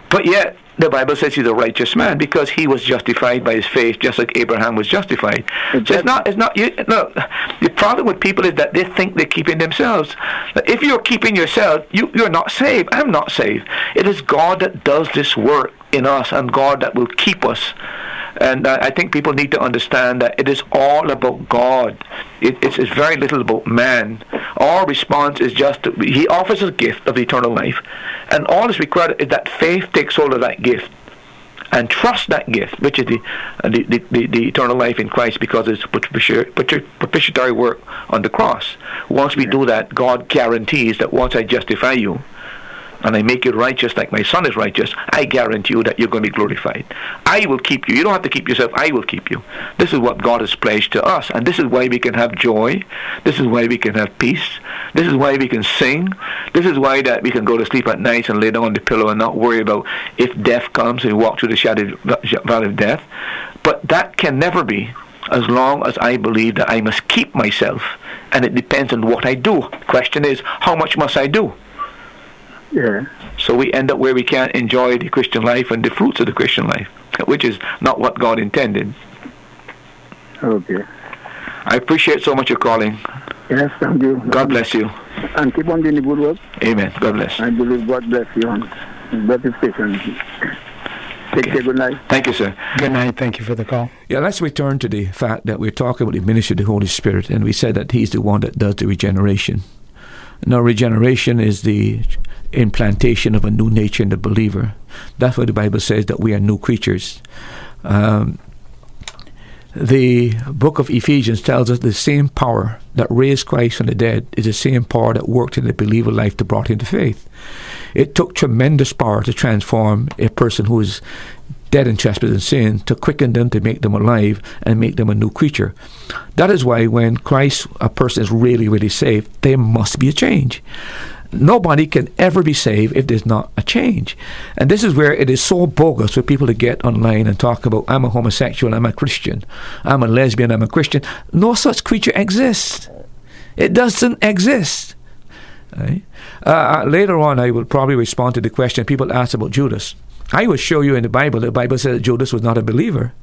But yet, the Bible says he's a righteous man because he was justified by his faith, just like Abraham was justified. So it's not. It's not. You, no, the problem with people is that they think they're keeping themselves. If you're keeping yourself, you you're not saved. I'm not saved. It is God that does this work in us, and God that will keep us. And uh, I think people need to understand that it is all about God. It, it's, it's very little about man. Our response is just to, He offers us a gift of eternal life, and all is required is that faith takes hold of that gift and trust that gift, which is the uh, the, the, the, eternal life in Christ, because it's propitiatory work on the cross. Once we do that, God guarantees that once I justify you, and I make you righteous like my son is righteous, I guarantee you that you're going to be glorified. I will keep you. You don't have to keep yourself. I will keep you. This is what God has pledged to us. And this is why we can have joy. This is why we can have peace. This is why we can sing. This is why that we can go to sleep at night and lay down on the pillow and not worry about if death comes and walk through the shadow valley of death. But that can never be as long as I believe that I must keep myself. And it depends on what I do. The Question is, how much must I do? Yeah. So we end up where we can't enjoy the Christian life and the fruits of the Christian life, which is not what God intended. Oh, okay. I appreciate so much your calling. Yes, thank you. God bless you. And keep on doing the good work. Amen. God bless. I believe God bless you and bless his station. Take Okay. care. Good night. Thank you, sir. Good night. Thank you for the call. Yeah, let's return to the fact that we're talking about the ministry of the Holy Spirit, and we said that He's the one that does the regeneration. Now, regeneration is the implantation of a new nature in the believer. That's why the Bible says that we are new creatures. Um, the book of Ephesians tells us the same power that raised Christ from the dead is the same power that worked in the believer life to brought him to faith. It took tremendous power to transform a person who is dead in trespass and sin to quicken them to make them alive and make them a new creature. That is why when Christ, a person is really, really saved, there must be a change. Nobody can ever be saved if there's not a change. And this is where it is so bogus for people to get online and talk about, I'm a homosexual, I'm a Christian, I'm a lesbian, I'm a Christian. No such creature exists. It doesn't exist. Right? Uh, uh later on, I will probably respond to the question people ask about Judas. I will show you in the Bible, the Bible says Judas was not a believer.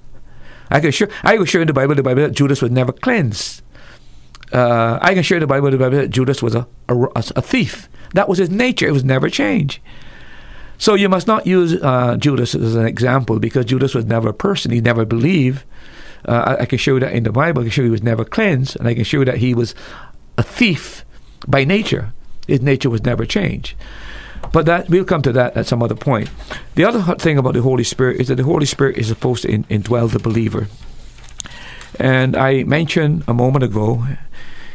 I can show, I will show you in the Bible, the Bible that Judas was never cleansed. Uh, I can show you the Bible, the Bible that Judas was a, a, a thief. That was his nature. It was never changed. So you must not use uh, Judas as an example because Judas was never a person. He never believed. Uh, I, I, can show that in the Bible. I can show he was never cleansed, and I can show that he was a thief by nature. His nature was never changed. But that we'll come to that at some other point. The other thing about the Holy Spirit is that the Holy Spirit is supposed to in, indwell the believer. And I mentioned a moment ago,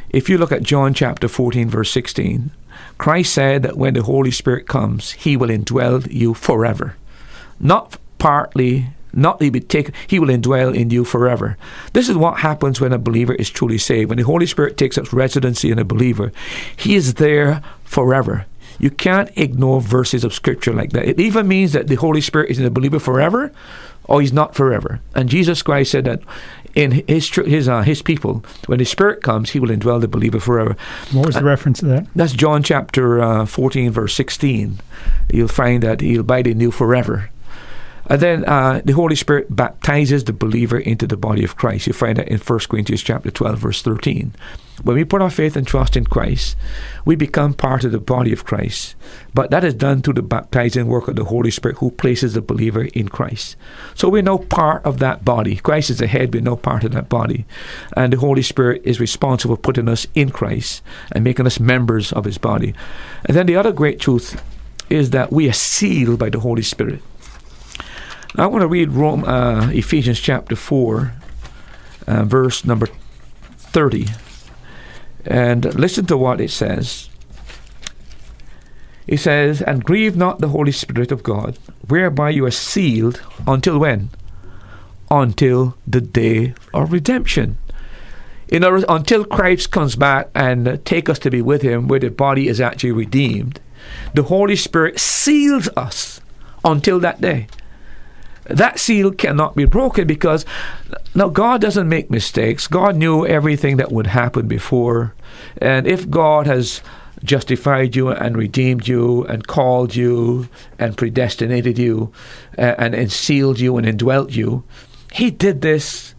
if you look at John chapter 14, verse 16, Christ said that when the Holy Spirit comes, He will indwell you forever. Not partly, not he will take, He will indwell in you forever. This is what happens when a believer is truly saved. When the Holy Spirit takes up residency in a believer, He is there forever. You can't ignore verses of Scripture like that. It even means that the Holy Spirit is in the believer forever, or He's not forever. And Jesus Christ said that in his his uh, his people. When his Spirit comes, He will indwell the believer forever. What was the uh, reference to that? That's John chapter uh, fourteen, verse sixteen. You'll find that He'll abide in you forever. And then uh, the Holy Spirit baptizes the believer into the body of Christ. You find that in 1 Corinthians chapter 12, verse 13. When we put our faith and trust in Christ, we become part of the body of Christ. But that is done through the baptizing work of the Holy Spirit who places the believer in Christ. So we're no part of that body. Christ is the head, we're no part of that body. And the Holy Spirit is responsible for putting us in Christ and making us members of his body. And then the other great truth is that we are sealed by the Holy Spirit. I want to read Rome, uh, Ephesians chapter 4, uh, verse number 30. And listen to what it says. It says, And grieve not the Holy Spirit of God, whereby you are sealed until when? Until the day of redemption. In other words, until Christ comes back and take us to be with Him, where the body is actually redeemed, the Holy Spirit seals us until that day that seal cannot be broken because now God doesn't make mistakes. God knew everything that would happen before. And if God has justified you and redeemed you and called you and predestinated you uh, and, and sealed you and indwelt you, He did this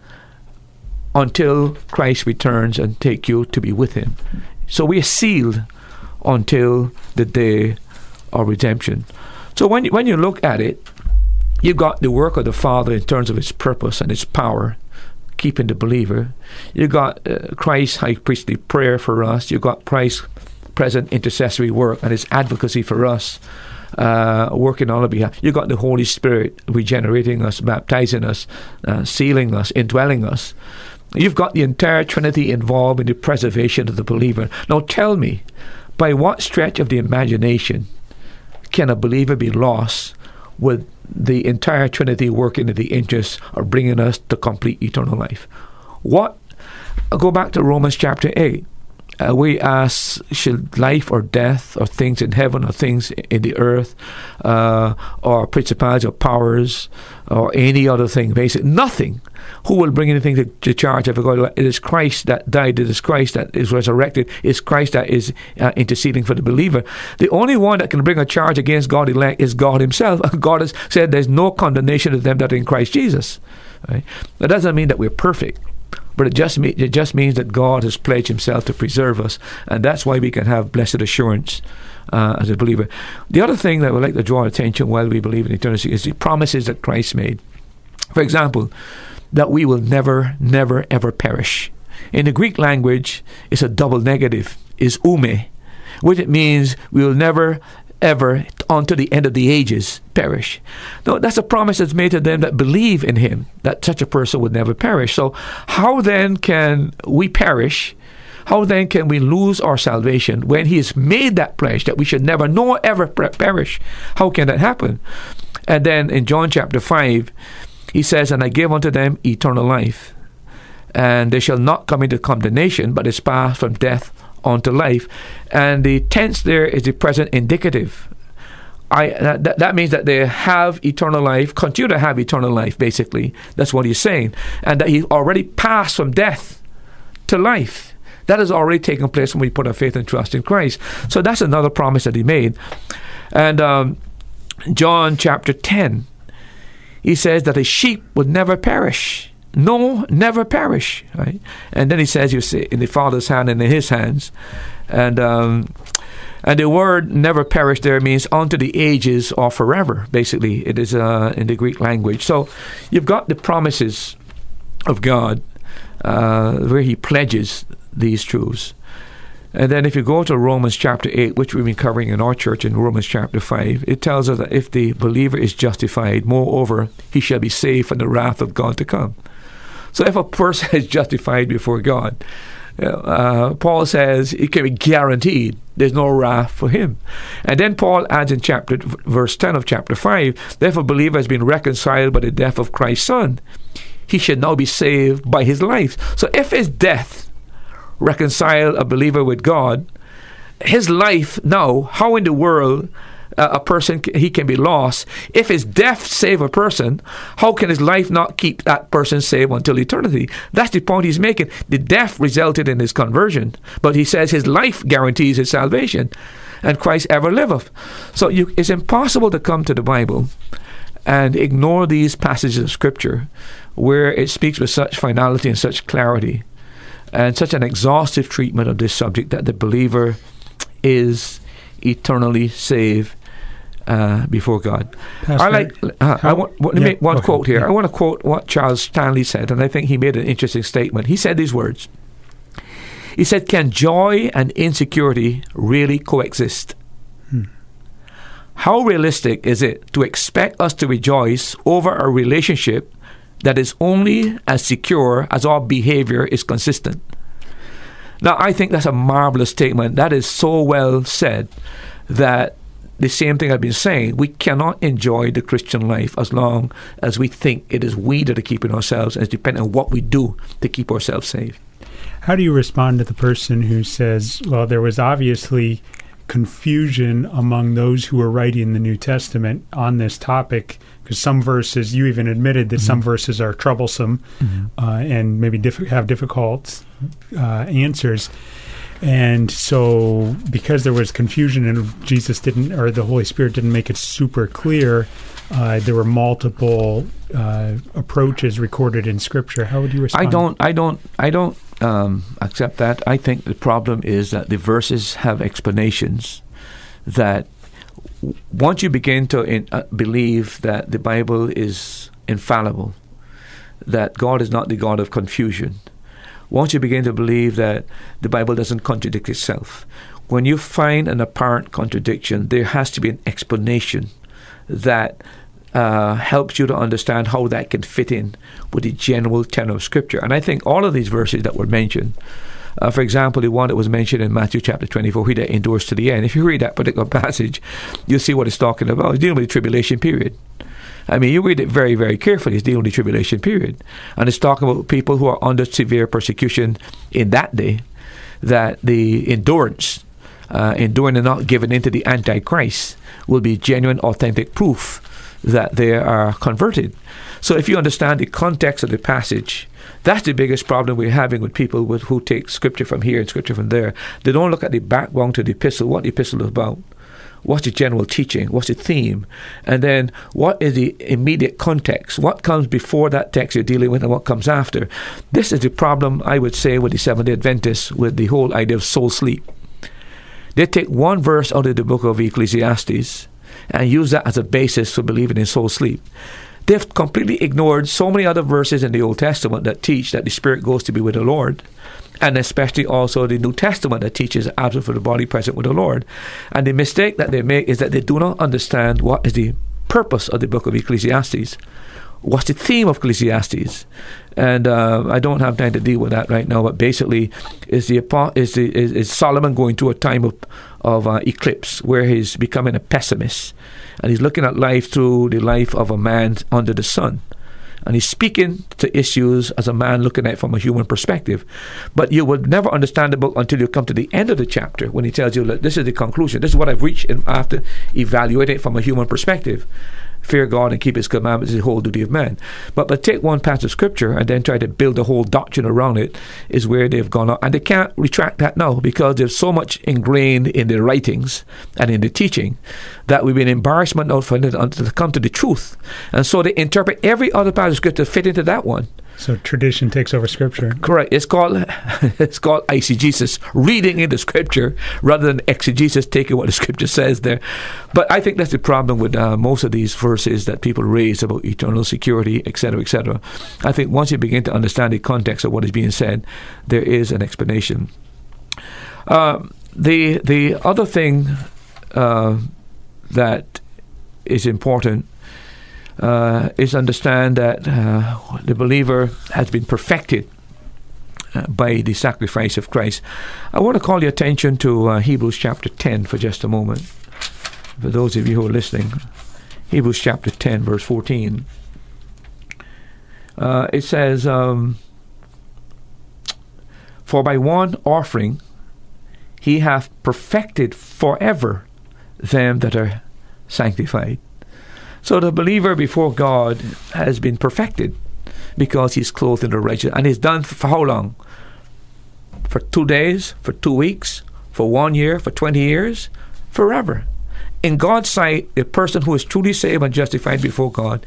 until Christ returns and take you to be with Him. So we are sealed until the day of redemption. So when when you look at it, you got the work of the Father in terms of His purpose and His power, keeping the believer. You've got uh, Christ's high priestly prayer for us. You've got Christ's present intercessory work and His advocacy for us. Uh, working on our behalf. You've got the Holy Spirit regenerating us, baptizing us, uh, sealing us, indwelling us. You've got the entire Trinity involved in the preservation of the believer. Now tell me, by what stretch of the imagination can a believer be lost with the entire Trinity working in the interest of bringing us to complete eternal life. What? Go back to Romans chapter 8. Uh, we ask, should life or death, or things in heaven, or things in the earth, uh, or principalities or powers, or any other thing, basically nothing. Who will bring anything to, to charge God? It is Christ that died. It is Christ that is resurrected. It's Christ that is uh, interceding for the believer. The only one that can bring a charge against God elect is God Himself. God has said there's no condemnation to them that are in Christ Jesus. Right? That doesn't mean that we're perfect but it just, me- it just means that God has pledged Himself to preserve us, and that's why we can have blessed assurance uh, as a believer. The other thing that would like to draw attention while we believe in eternity is the promises that Christ made. For example, that we will never, never, ever perish. In the Greek language, it's a double negative, is ou mē. which it means we will never ever unto the end of the ages perish. No, that's a promise that's made to them that believe in him, that such a person would never perish. So how then can we perish? How then can we lose our salvation when he has made that pledge that we should never nor ever perish? How can that happen? And then in John chapter 5, he says, And I give unto them eternal life, and they shall not come into condemnation, but is passed from death unto life. And the tense there is the present indicative. I, that, that means that they have eternal life, continue to have eternal life, basically. That's what he's saying. And that he already passed from death to life. That has already taken place when we put our faith and trust in Christ. So that's another promise that he made. And um, John chapter 10, he says that a sheep would never perish. No, never perish. Right? And then he says, you see, in the Father's hand and in his hands. And um, and the word never perish there means unto the ages or forever, basically. It is uh, in the Greek language. So you've got the promises of God uh, where he pledges these truths. And then if you go to Romans chapter 8, which we've been covering in our church in Romans chapter 5, it tells us that if the believer is justified, moreover, he shall be saved from the wrath of God to come. So if a person is justified before God, uh, Paul says it can be guaranteed there's no wrath for him. And then Paul adds in chapter verse 10 of chapter 5, therefore a believer has been reconciled by the death of Christ's son. He should now be saved by his life. So if his death reconciled a believer with God, his life now, how in the world uh, a person he can be lost. If his death save a person, how can his life not keep that person saved until eternity? That's the point he's making. The death resulted in his conversion, but he says his life guarantees his salvation, and Christ ever liveth. So you, it's impossible to come to the Bible and ignore these passages of Scripture where it speaks with such finality and such clarity and such an exhaustive treatment of this subject that the believer is eternally saved uh, before God. Pastor, I like. Uh, I want, let me yeah, one okay, quote here. yeah. I want to quote what Charles Stanley said, and I think he made an interesting statement. He said these words. He said, "Can joy and insecurity really coexist?" Hmm. How realistic is it to expect us to rejoice over a relationship that is only as secure as our behavior is consistent? Now, I think that's a marvelous statement. That is so well said that the same thing I've been saying. We cannot enjoy the Christian life as long as we think it is we that are keeping ourselves, and it's dependent on what we do to keep ourselves safe. How do you respond to the person who says, well, there was obviously confusion among those who were writing the New Testament on this topic? Because some verses, you even admitted that some verses are troublesome uh, and maybe diff- have difficult uh, answers. And so, because there was confusion and Jesus didn't, or the Holy Spirit didn't make it super clear, uh, there were multiple uh, approaches recorded in Scripture. How would you respond? I don't, I don't, I don't um, accept that. I think the problem is that the verses have explanations that once you begin to in, uh, believe that the Bible is infallible, that God is not the God of confusion, once you begin to believe that the Bible doesn't contradict itself, when you find an apparent contradiction, there has to be an explanation that uh, helps you to understand how that can fit in with the general tenor of Scripture. And I think all of these verses that were mentioned, uh, for example, the one that was mentioned in Matthew chapter 24, he that endures to the end, if you read that particular passage, you'll see what it's talking about. It's dealing with the tribulation period. I mean, you read it very, very carefully. It's dealing with the tribulation period. And it's talking about people who are under severe persecution in that day, that the endurance, uh, enduring and not giving into the Antichrist, will be genuine, authentic proof that they are converted. So if you understand the context of the passage, that's the biggest problem we're having with people with, who take scripture from here and scripture from there. They don't look at the background to the epistle, what the epistle is about. What's the general teaching? What's the theme? And then what is the immediate context? What comes before that text you're dealing with and what comes after? This is the problem, I would say, with the Seventh day Adventists with the whole idea of soul sleep. They take one verse out of the book of Ecclesiastes and use that as a basis for believing in soul sleep. They've completely ignored so many other verses in the Old Testament that teach that the spirit goes to be with the Lord. and especially also the New Testament that teaches absent for the body, present with the Lord. And the mistake that they make is that they do not understand what is the purpose of the book of Ecclesiastes. What's the theme of Ecclesiastes? And uh, I don't have time to deal with that right now. But basically, is the is the is, is Solomon going through a time of of uh, eclipse where he's becoming a pessimist, and he's looking at life through the life of a man under the sun and he's speaking to issues as a man looking at it from a human perspective. But you will never understand the book until you come to the end of the chapter when he tells you, that this is the conclusion. This is what I've reached and after evaluating it from a human perspective fear God and keep His commandments is the whole duty of man. But but take one passage of scripture and then try to build a whole doctrine around it is where they've gone up, and they can't retract that now because there's so much ingrained in their writings and in the teaching that we've been embarrassment now for them to come to the truth, and so they interpret every other passage of scripture to fit into that one. So tradition takes over scripture. Correct. It's called it's called eisegesis, reading into scripture rather than exegesis, taking what the scripture says there. But I think that's the problem with uh, most of these verses that people raise about eternal security, etc., etc. I think once you begin to understand the context of what is being said, there is an explanation. Uh, the the other thing uh, that is important uh, is understand that uh, the believer has been perfected uh, by the sacrifice of Christ. I want to call your attention to uh, Hebrews chapter 10 for just a moment. For those of you who are listening, Hebrews chapter 10, verse 14. Uh, it says, um, For by one offering he hath perfected forever them that are sanctified. So the believer before God has been perfected because he's clothed in the righteousness. And he's done for how long? For two days, for two weeks, for one year, for 20 years? Forever. In God's sight, a person who is truly saved and justified before God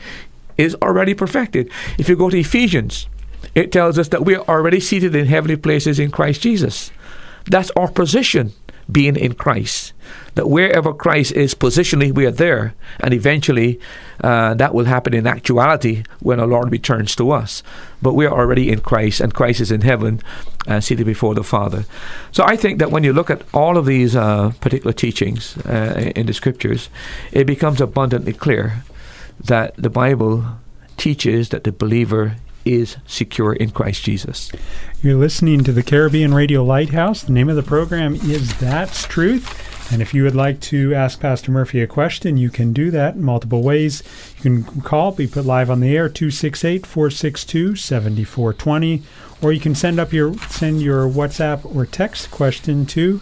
is already perfected. If you go to Ephesians, it tells us that we are already seated in heavenly places in Christ Jesus. That's our position, being in Christ that wherever Christ is positionally, we are there. And eventually, uh, that will happen in actuality when our Lord returns to us. But we are already in Christ, and Christ is in heaven, uh, seated before the Father. So I think that when you look at all of these uh, particular teachings uh, in the Scriptures, it becomes abundantly clear that the Bible teaches that the believer is secure in Christ Jesus. You're listening to the Caribbean Radio Lighthouse. The name of the program is That's Truth. And if you would like to ask Pastor Murphy a question, you can do that in multiple ways. You can call, be put live on the air, 268 462 7420, or you can send up your send your WhatsApp or text question to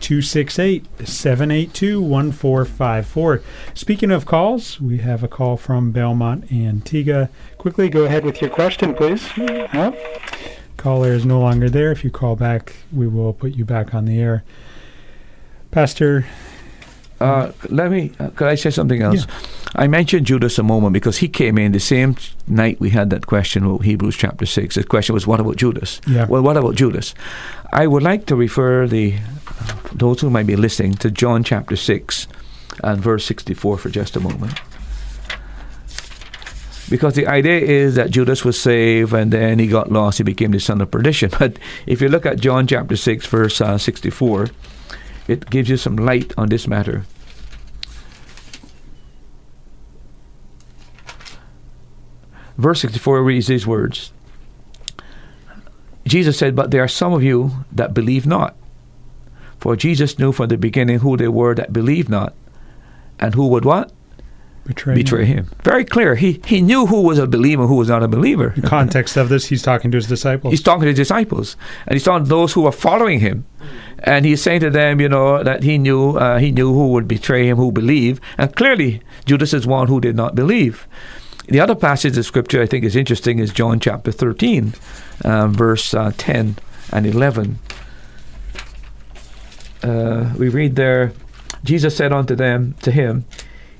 268 782 1454. Speaking of calls, we have a call from Belmont, Antigua. Quickly go ahead with your question, please. Yep. Caller is no longer there. If you call back, we will put you back on the air. Pastor. Uh, let me. Uh, could I say something else? Yeah. I mentioned Judas a moment because he came in the same night we had that question about Hebrews chapter six. The question was, "What about Judas?" Yeah. Well, what about Judas? I would like to refer the those who might be listening to John chapter six and verse sixty-four for just a moment. Because the idea is that Judas was saved and then he got lost, he became the son of perdition. But if you look at John chapter 6, verse uh, 64, it gives you some light on this matter. Verse 64 reads these words Jesus said, But there are some of you that believe not. For Jesus knew from the beginning who they were that believed not, and who would what? Betray, Betray him. Very clear. He he knew who was a believer, who was not a believer. The context of this, he's talking to his disciples. He's talking to his disciples, and he's talking to those who are following him, and he's saying to them, you know, that he knew uh, he knew who would betray him, who believe, and clearly Judas is one who did not believe. The other passage of scripture I think is interesting is John chapter thirteen, um, verse uh, ten and eleven. Uh, we read there, Jesus said unto them, to him,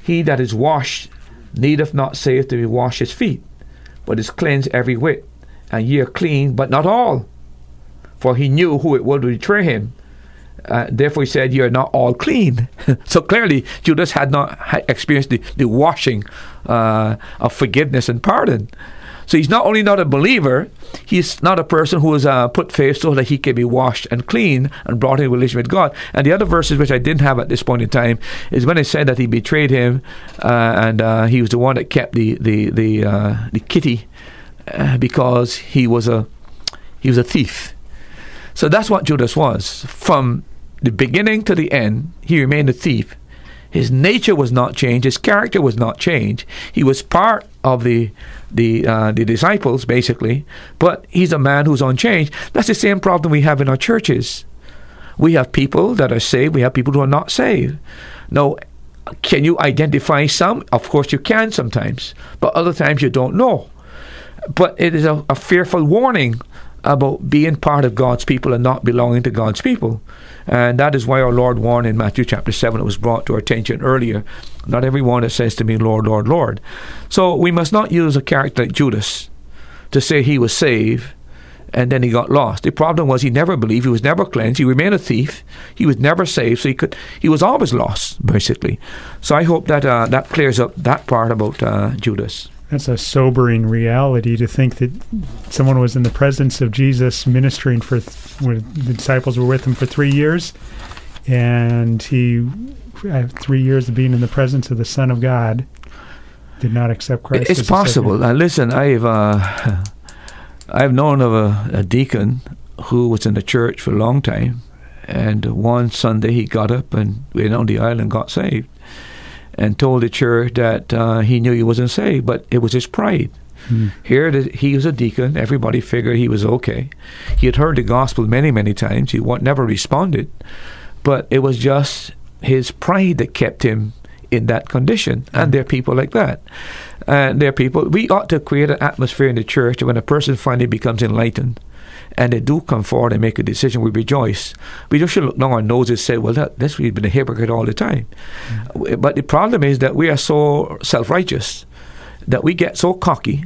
He that is washed needeth not save to be washed his feet, but is cleansed every whit, and ye are clean, but not all. For he knew who it would betray him. Uh, therefore, he said, "You are not all clean." so clearly, Judas had not experienced the, the washing uh, of forgiveness and pardon. So he's not only not a believer, he's not a person who uh, put faith so that he can be washed and clean and brought in relation with God. And the other verses which I didn't have at this point in time is when it said that he betrayed him, uh, and uh, he was the one that kept the the the uh, the kitty uh, because he was a he was a thief. So that's what Judas was from the beginning to the end. He remained a thief. His nature was not changed. His character was not changed. He was part of the the uh, the disciples, basically, but he's a man who's unchanged. That's the same problem we have in our churches. We have people that are saved. We have people who are not saved. Now, can you identify some? Of course, you can sometimes, but other times you don't know. But it is a, a fearful warning about being part of God's people and not belonging to God's people. And that is why our Lord warned in Matthew chapter 7, it was brought to our attention earlier. Not everyone that says to me, Lord, Lord, Lord. So we must not use a character like Judas to say he was saved and then he got lost. The problem was he never believed, he was never cleansed, he remained a thief, he was never saved, so he could he was always lost, basically. So I hope that uh, that clears up that part about uh, Judas. That's a sobering reality to think that someone was in the presence of Jesus ministering for th- when the disciples were with him for three years, and he, uh, three years of being in the presence of the Son of God, did not accept Christ. It's possible. Uh, listen, I've uh, I've known of a, a deacon who was in the church for a long time, and one Sunday he got up and went on the island and got saved, and told the church that uh, he knew he wasn't saved, but it was his pride. Hmm. Here, the, he was a deacon. Everybody figured he was okay. He had heard the gospel many, many times. He never responded, but it was just his pride that kept him in that condition. And there are people like that. And there are people. We ought to create an atmosphere in the church that when a person finally becomes enlightened, and they do come forward and make a decision, we rejoice. We just should look down our noses and say, well, that, this we've been a hypocrite all the time. Mm. But the problem is that we are so self righteous that we get so cocky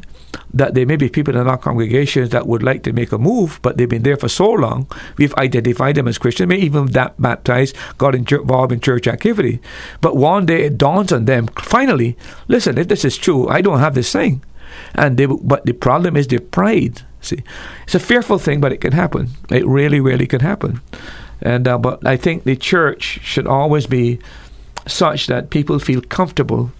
that there may be people in our congregations that would like to make a move, but they've been there for so long. We've identified them as Christian, may even that baptized, got involved in church activity. But one day it dawns on them, finally, listen, if this is true, I don't have this thing. And they, but the problem is their pride. See, it's a fearful thing, but it can happen. It really, really can happen. And uh, but I think the church should always be such that people feel comfortable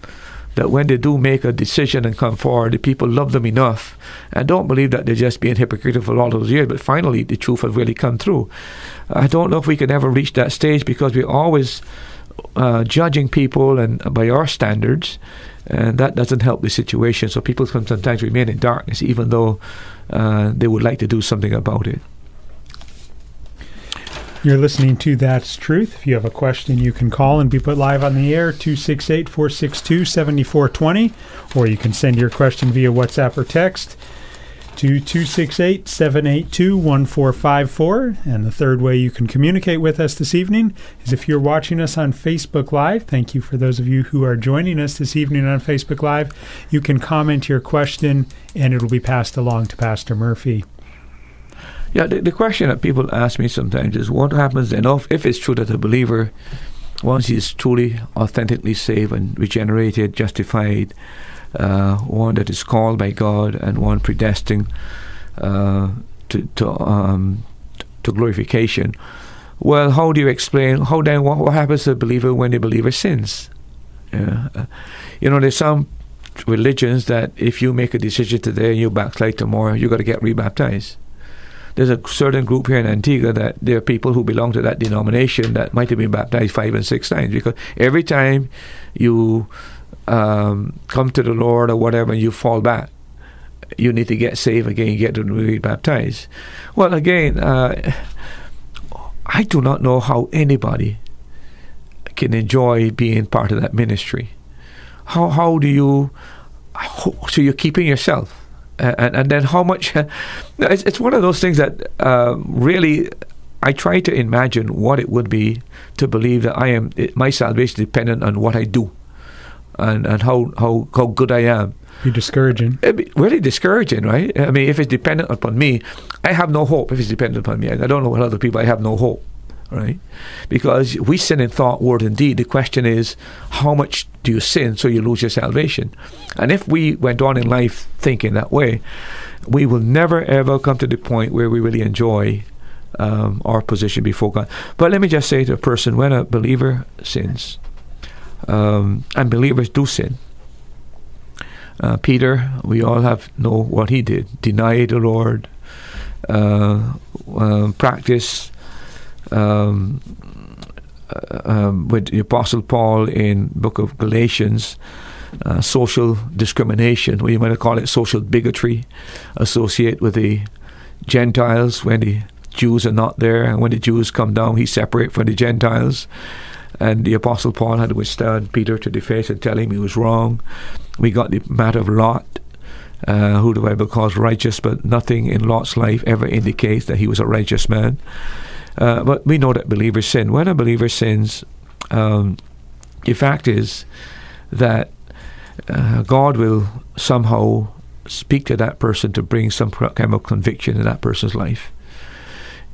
that when they do make a decision and come forward, the people love them enough and don't believe that they're just being hypocritical for all those years, but finally the truth has really come through. I don't know if we can ever reach that stage because we're always uh, judging people and by our standards, and that doesn't help the situation. So people can sometimes remain in darkness even though uh, they would like to do something about it. You're listening to That's Truth. If you have a question, you can call and be put live on the air 268 462 7420, or you can send your question via WhatsApp or text to 268 782 1454. And the third way you can communicate with us this evening is if you're watching us on Facebook Live. Thank you for those of you who are joining us this evening on Facebook Live. You can comment your question and it will be passed along to Pastor Murphy. Yeah, the, the question that people ask me sometimes is what happens then if it's true that a believer, once he's truly, authentically saved and regenerated, justified, uh, one that is called by God and one predestined uh, to to um, to glorification. Well, how do you explain? How then? What, what happens to the believer when the believer sins? Yeah. Uh, you know, there's some religions that if you make a decision today and you backslide tomorrow, you got to get rebaptized there's a certain group here in Antigua that there are people who belong to that denomination that might have been baptized five and six times because every time you um, come to the Lord or whatever and you fall back, you need to get saved again, you get to be baptized. Well, again, uh, I do not know how anybody can enjoy being part of that ministry. How how do you? So you're keeping yourself and, and then how much it's, it's one of those things that uh, really I try to imagine what it would be to believe that I am it, my salvation dependent on what I do and, and how, how, how good I am. Be discouraging. It'd be really discouraging, right? I mean, if it's dependent upon me, I have no hope. If it's dependent upon me, I don't know what other people. I have no hope, right? Because we sin in thought, word, and deed. The question is, how much do you sin so you lose your salvation? And if we went on in life thinking that way, we will never ever come to the point where we really enjoy um, our position before God. But let me just say to a person when a believer sins, um, and believers do sin. Uh, Peter, we all have know what he did: deny the Lord, uh, practice um, uh, um, with the Apostle Paul in Book of Galatians. Uh, social discrimination, you might call it social bigotry, associate with the Gentiles when the Jews are not there, and when the Jews come down, he separate from the Gentiles. And the Apostle Paul had to withstand Peter to the face and tell him he was wrong. We got the matter of Lot, uh, who the Bible calls righteous, but nothing in Lot's life ever indicates that he was a righteous man. Uh, but we know that believers sin. When a believer sins, um, the fact is that uh, God will somehow speak to that person to bring some kind of conviction in that person's life.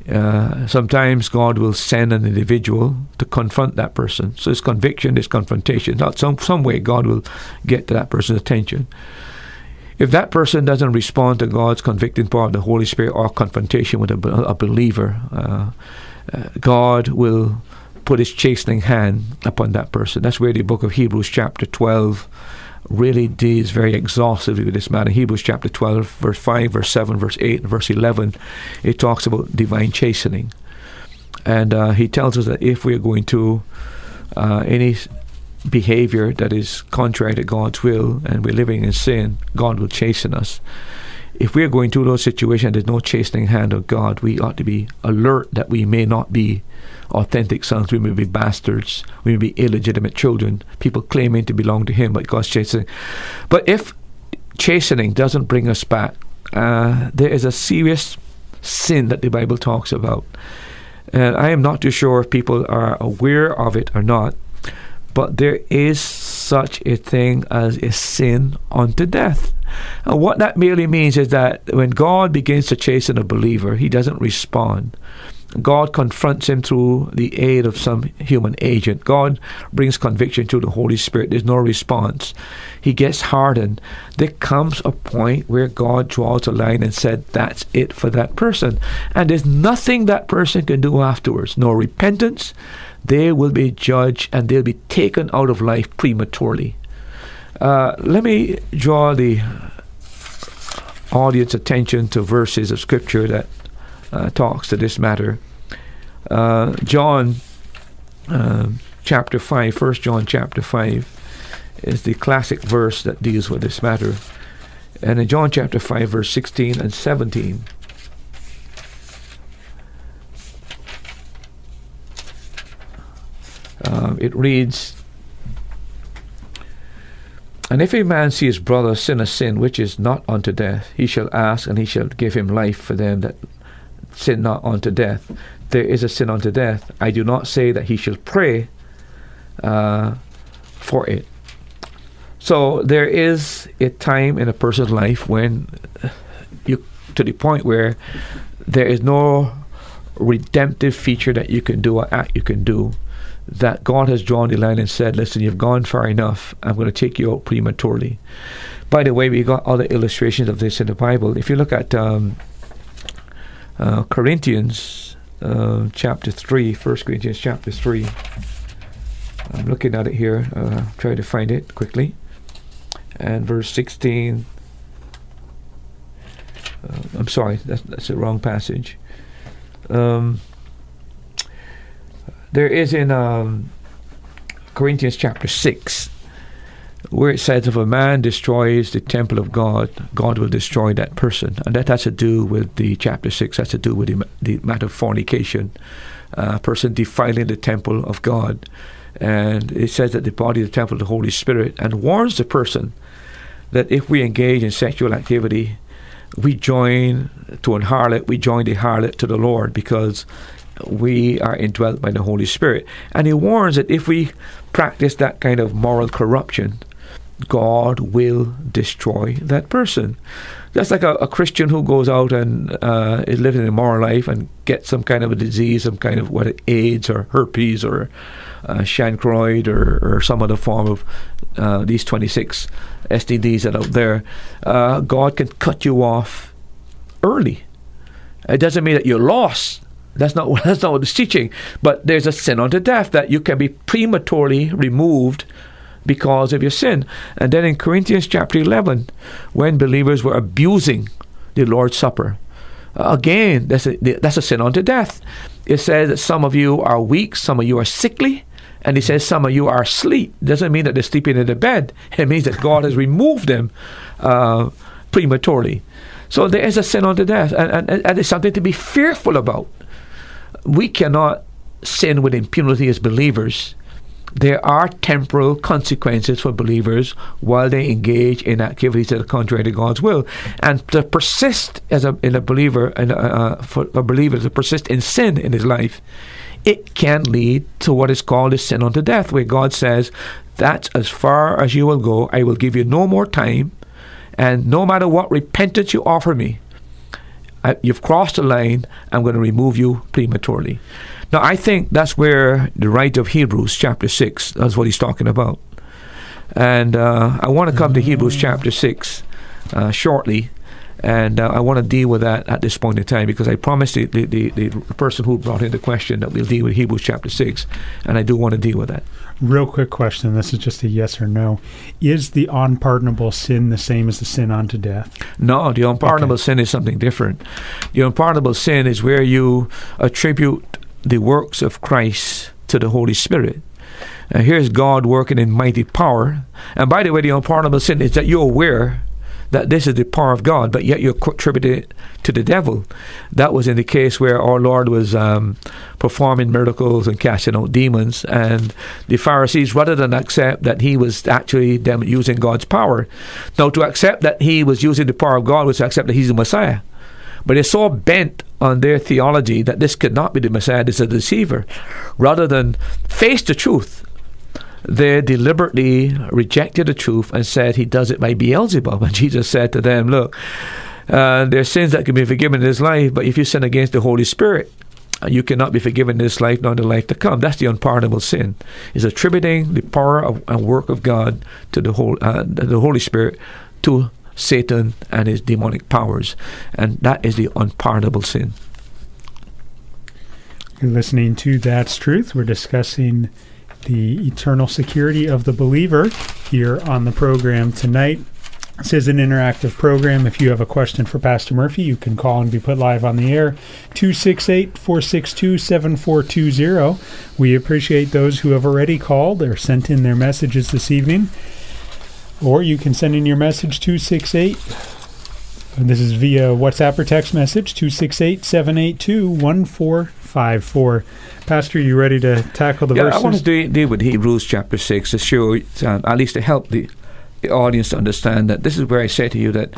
Uh, sometimes God will send an individual to confront that person. So it's conviction, it's confrontation. Not some some way God will get to that person's attention. If that person doesn't respond to God's convicting power of the Holy Spirit or confrontation with a, a believer, uh, uh, God will put His chastening hand upon that person. That's where the book of Hebrews, chapter twelve really deals very exhaustively with this matter. Hebrews chapter 12, verse 5, verse 7, verse 8, and verse 11, it talks about divine chastening. And uh, he tells us that if we are going to uh, any behavior that is contrary to God's will and we're living in sin, God will chasten us. If we are going through those situations, there's no chastening hand of God, we ought to be alert that we may not be authentic sons. We may be bastards. We may be illegitimate children. People claiming to belong to Him, but God's chastening. But if chastening doesn't bring us back, uh, there is a serious sin that the Bible talks about. And I am not too sure if people are aware of it or not, but there is such a thing as a sin unto death. And what that merely means is that when God begins to chasten a believer, he doesn't respond. God confronts him through the aid of some human agent. God brings conviction through the Holy Spirit. There's no response. He gets hardened. There comes a point where God draws a line and said, That's it for that person. And there's nothing that person can do afterwards. No repentance. They will be judged and they'll be taken out of life prematurely. Uh, let me draw the audience attention to verses of scripture that talks to this matter. Uh, John uh, chapter 5, 1 John chapter 5, is the classic verse that deals with this matter. And in John chapter 5, verse 16 and 17, uh, it reads, and if a man see his brother sin a sin which is not unto death, he shall ask, and he shall give him life for them that sin not unto death. There is a sin unto death. I do not say that he shall pray uh, for it. So there is a time in a person's life when you to the point where there is no redemptive feature that you can do or act you can do that God has drawn the line and said, listen, you've gone far enough. I'm going to take you out prematurely. By the way, we got other illustrations of this in the Bible. If you look at um, uh, Corinthians uh, chapter 3, 1 Corinthians chapter 3, I'm looking at it here, uh, try to find it quickly. And verse 16, uh, I'm sorry, that's, that's the wrong passage. Um, there is in um, Corinthians chapter 6 where it says if a man destroys the temple of God, God will destroy that person. And that has to do with the chapter 6, has to do with the, the matter of fornication, a uh, person defiling the temple of God. And it says that the body is the temple of the Holy Spirit and warns the person that if we engage in sexual activity, we join to an harlot, we join the harlot to the Lord because we are indwelt by the Holy Spirit. And he warns that if we practice that kind of moral corruption, God will destroy that person. That's like a, a Christian who goes out and uh, is living an immoral life and gets some kind of a disease, some kind of what AIDS or herpes or uh, chancroid or, or some other form of uh, these 26 STDs that are out there. Uh, God can cut you off early. It doesn't mean that you're lost. That's not that's not what it's teaching. But there's a sin unto death that you can be prematurely removed because of your sin. And then in Corinthians chapter 11, when believers were abusing the Lord's Supper, again, that's a, that's a sin unto death. It says that some of you are weak, some of you are sickly, and he says some of you are asleep. Doesn't mean that they're sleeping in the bed. It means that God has removed them uh, prematurely. So there is a sin unto death, and, and, and it's something to be fearful about. We cannot sin with impunity as believers there are temporal consequences for believers while they engage in activities that are contrary to God's will. And to persist as a, in a believer, and uh, for a believer to persist in sin in his life, it can lead to what is called a sin unto death, where God says, That's as far as you will go. I will give you no more time. And no matter what repentance you offer me, I, you've crossed the line. I'm going to remove you prematurely. Now, I think that's where the writer of Hebrews, chapter 6, that's what he's talking about. And uh, I want to come to Hebrews chapter 6 uh, shortly. And uh, I want to deal with that at this point in time because I promised the, the, the, the, person who brought in the question that we'll deal with Hebrews chapter 6. And I do want to deal with that. Real quick question. This is just a yes or no. Is the unpardonable sin the same as the sin unto death? No, the unpardonable okay. sin is something different. The unpardonable sin is where you attribute the works of Christ to the Holy Spirit. And here's God working in mighty power. And by the way, the unpardonable sin is that you're aware that this is the power of God, but yet you attribute it to the devil. That was in the case where our Lord was um, performing miracles and casting out demons, and the Pharisees, rather than accept that he was actually them using God's power, now to accept that he was using the power of God was to accept that he's the Messiah. But they're so bent on their theology that this could not be the Messiah, this is a deceiver. Rather than face the truth, they deliberately rejected the truth and said he does it by Beelzebub. And Jesus said to them, Look, uh, there are sins that can be forgiven in this life, but if you sin against the Holy Spirit, you cannot be forgiven in this life nor in the life to come. That's the unpardonable sin. Is attributing the power of, and work of God to the whole uh, the Holy Spirit to Satan and his demonic powers. And that is the unpardonable sin. You're listening to That's Truth. We're discussing the eternal security of the believer here on the program tonight. This is an interactive program. If you have a question for Pastor Murphy, you can call and be put live on the air. 268 462 7420. We appreciate those who have already called or sent in their messages this evening. Or you can send in your message 268. This is via WhatsApp or text message 268 782 1454. Pastor, you ready to tackle the yeah, verses? I want to deal with Hebrews chapter 6 to show, uh, at least to help the, the audience to understand that this is where I say to you that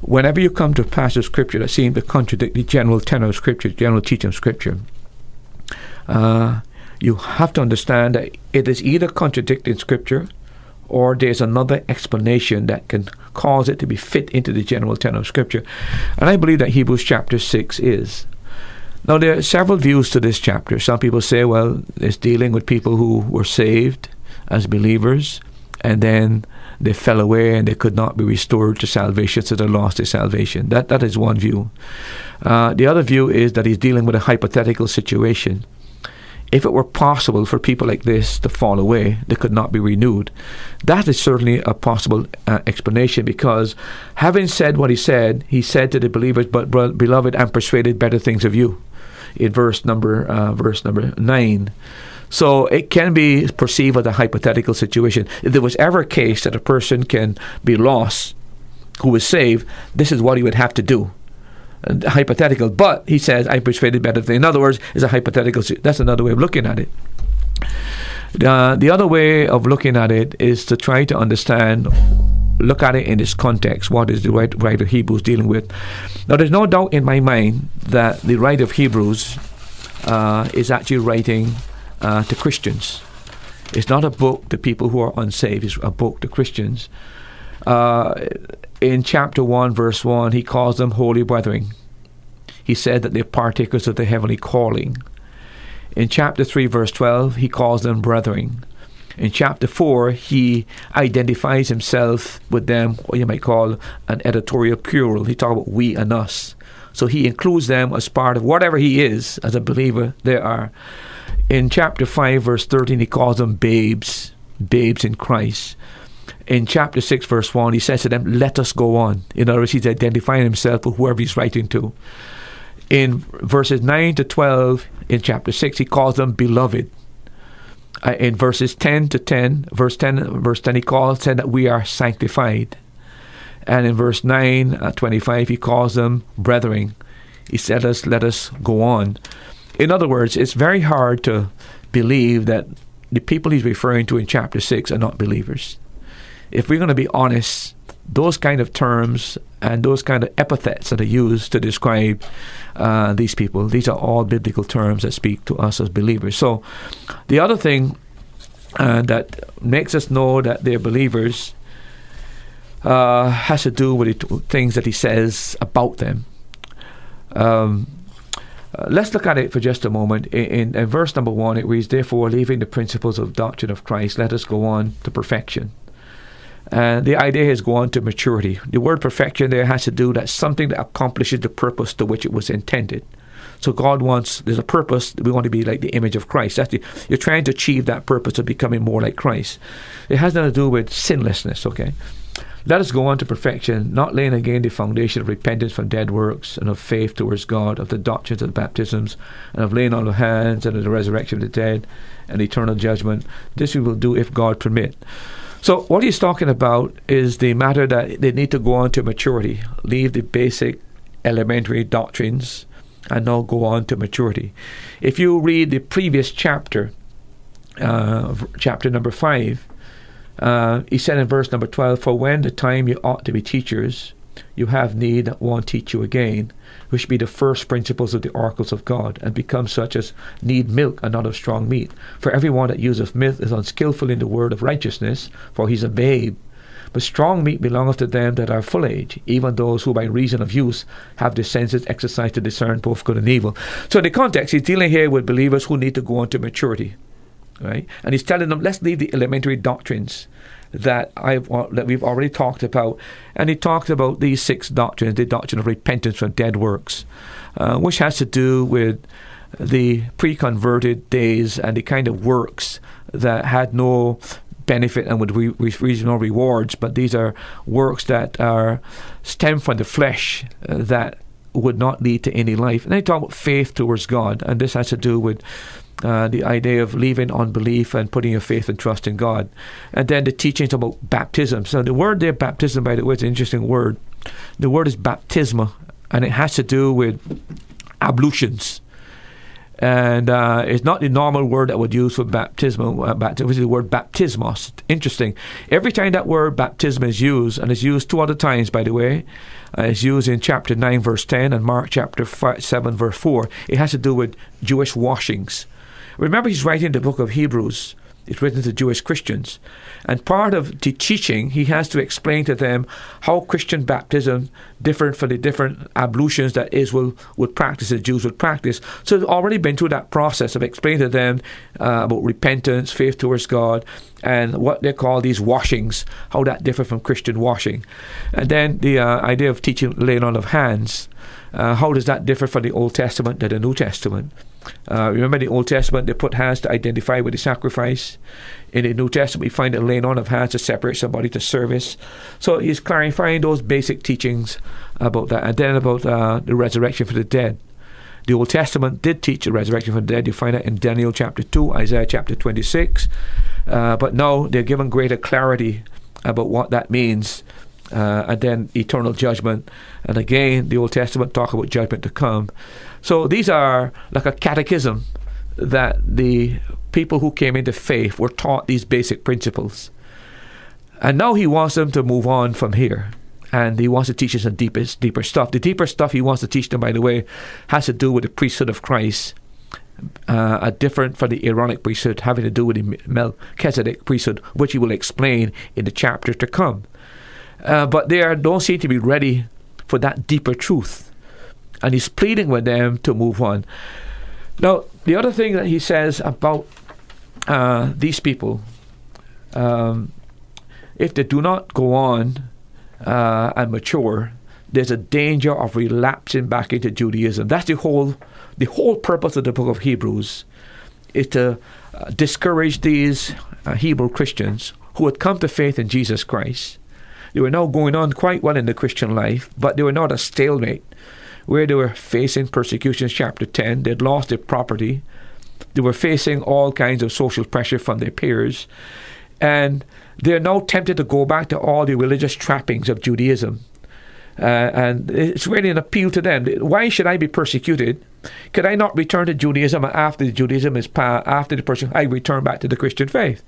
whenever you come to a passage of Scripture that seems to contradict the general tenor of Scripture, general teaching of Scripture, uh, you have to understand that it is either contradicting Scripture or there's another explanation that can cause it to be fit into the general tenor of Scripture. And I believe that Hebrews chapter 6 is. Now, there are several views to this chapter. Some people say, well, it's dealing with people who were saved as believers, and then they fell away and they could not be restored to salvation, so they lost their salvation. That, that is one view. Uh, the other view is that he's dealing with a hypothetical situation if it were possible for people like this to fall away, they could not be renewed. That is certainly a possible uh, explanation because, having said what he said, he said to the believers, "But beloved, I'm persuaded better things of you." In verse number uh, verse number nine. So it can be perceived as a hypothetical situation. If there was ever a case that a person can be lost who is saved, this is what he would have to do hypothetical, but he says, I'm persuaded better than. In other words, it's a hypothetical. That's another way of looking at it. Uh, the other way of looking at it is to try to understand, look at it in this context. What is the right, of Hebrews dealing with? Now, there's no doubt in my mind that the writer of Hebrews uh, is actually writing uh, to Christians. It's not a book to people who are unsaved. It's a book to Christians. Uh, in chapter 1, verse 1, he calls them holy brethren. He said that they're partakers of the heavenly calling. In chapter 3, verse 12, he calls them brethren. In chapter 4, he identifies himself with them, what you might call an editorial plural. He talks about we and us. So he includes them as part of whatever he is as a believer they are. In chapter 5, verse 13, he calls them babes, babes in Christ. In chapter 6, verse 1, he says to them, Let us go on. In other words, he's identifying himself with whoever he's writing to. In verses 9 to 12, in chapter 6, he calls them beloved. Uh, in verses 10 to 10, verse 10, verse 10, he calls said that we are sanctified. And in verse 9, uh, 25, he calls them brethren. He said, us, let us go on. In other words, it's very hard to believe that the people he's referring to in chapter 6 are not believers. If we're going to be honest, those kind of terms and those kind of epithets that are used to describe uh, these people, these are all biblical terms that speak to us as believers. So, the other thing uh, that makes us know that they're believers uh, has to do with the things that he says about them. Um, uh, let's look at it for just a moment. In, in, in, verse number one, it reads, Therefore, leaving the principles of doctrine of Christ, let us go on to perfection. And the idea has gone to maturity. The word perfection there has to do that something that accomplishes the purpose to which it was intended. So God wants there's a purpose. We want to be like the image of Christ. That's the, you're trying to achieve that purpose of becoming more like Christ. It has nothing to do with sinlessness. Okay, let us go on to perfection, not laying again the foundation of repentance from dead works and of faith towards God, of the doctrines of the baptisms, and of laying on of hands and of the resurrection of the dead and eternal judgment. This we will do if God permit. So what he's talking about is the matter that they need to go on to maturity, leave the basic elementary doctrines, and now go on to maturity. If you read the previous chapter, uh, chapter number five, uh, he said in verse number 12, For when the time you ought to be teachers, you have need that one teach you again, which be the first principles of the oracles of God, and become such as need milk and not of strong meat. For everyone that useth milk is unskilful in the word of righteousness, for he's a babe. But strong meat belongeth to them that are full age, even those who by reason of use have the senses exercised to discern both good and evil. So in the context, he's dealing here with believers who need to go on to maturity right? And he's telling them, let's leave the elementary doctrines that I've that we've already talked about. And he talked about these six doctrines: the doctrine of repentance from dead works, uh, which has to do with the pre-converted days and the kind of works that had no benefit and would re- receive no rewards, but these are works that are stem from the flesh uh, that would not lead to any life. And he talked about faith towards God, and this has to do with uh, the idea of leaving unbelief and putting your faith and trust in God. And then the teachings about baptism. So the word there, baptism, by the way, is an interesting word. The word is baptisma, and it has to do with ablutions. And uh, it's not the normal word that would use for baptism. Uh, baptism is the word baptismos. Interesting. Every time that word baptism is used, and it's used two other times, by the way, uh, it's used in chapter 9, verse 10, and Mark chapter 5, 7, verse 4. It has to do with Jewish washings. Remember, he's writing the book of Hebrews. It's written to Jewish Christians. And part of the teaching, he has to explain to them how Christian baptism different from the different ablutions that Israel would practice, the Jews would practice. So they've already been through that process of explaining to them uh, about repentance, faith towards God, and what they call these washings, how that differ from Christian washing. And then the uh, idea of teaching laying on of hands. Uh, how does that differ from the Old Testament to the New Testament? Uh, remember in the Old Testament, they put hands to identify with the sacrifice. In the New Testament, we find the laying on of hands to separate somebody to service. So he's clarifying those basic teachings about that. And then about uh, the resurrection for the dead. The Old Testament did teach the resurrection from the dead. You find it in Daniel chapter 2, Isaiah chapter 26. Uh, but now they're given greater clarity about what that means. Uh, and then eternal judgment. And again, the Old Testament talk about judgment to come. So these are like a catechism that the people who came into faith were taught these basic principles. And now he wants them to move on from here. And he wants to teach us some deepest, deeper stuff. The deeper stuff he wants to teach them, by the way, has to do with the priesthood of Christ uh, are different from the Aaronic priesthood, having to do with the Melchizedek priesthood, which he will explain in the chapter to come. Uh, but they are, don't seem to be ready for that deeper truth. And he's pleading with them to move on. Now, the other thing that he says about uh, these people, um, if they do not go on uh, and mature, there's a danger of relapsing back into Judaism. That's the whole the whole purpose of the book of Hebrews is to uh, discourage these uh, Hebrew Christians who had come to faith in Jesus Christ. They were now going on quite well in the Christian life, but they were not a stalemate where they were facing persecution. Chapter 10, they'd lost their property. They were facing all kinds of social pressure from their peers. And they're now tempted to go back to all the religious trappings of Judaism. Uh, and it's really an appeal to them. Why should I be persecuted? Could I not return to Judaism after the Judaism is past, after the person I return back to the Christian faith?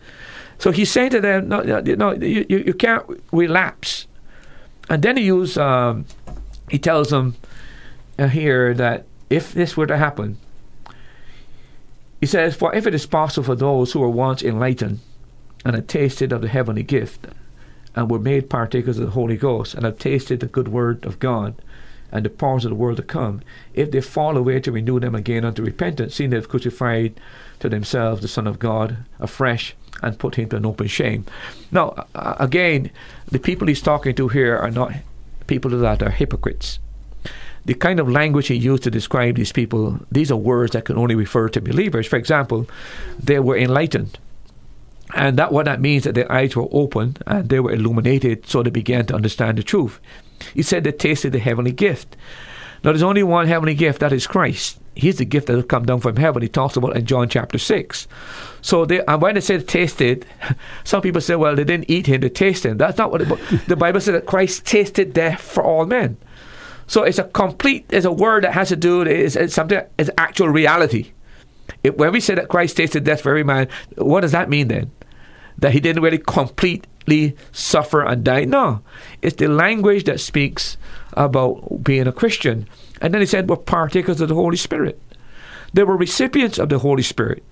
So he's saying to them, no, no, no you, you can't relapse. And then he use, um, he tells them here that if this were to happen, he says, For if it is possible for those who were once enlightened and had tasted of the heavenly gift and were made partakers of the Holy Ghost, and have tasted the good word of God and the powers of the world to come, if they fall away to renew them again unto repentance, seeing they have crucified to themselves the Son of God afresh and put him to an open shame. Now, uh, again, the people he's talking to here are not people that are hypocrites. The kind of language he used to describe these people, these are words that can only refer to believers. For example, they were enlightened and that what that means that their eyes were open and they were illuminated, so they began to understand the truth. He said they tasted the heavenly gift. Now there's only one heavenly gift, that is Christ. He's the gift that will come down from heaven. He talks about in John chapter six. So they, and when they said tasted, some people say, well, they didn't eat him, they tasted him. That's not what it, the Bible said that Christ tasted death for all men. So it's a complete, it's a word that has to do, it's, it's something, it's actual reality. It, when we say that Christ tasted death for every man, what does that mean then? that he didn't really completely suffer and die. No, it's the language that speaks about being a Christian. And then he said, we're partakers of the Holy Spirit. They were recipients of the Holy Spirit.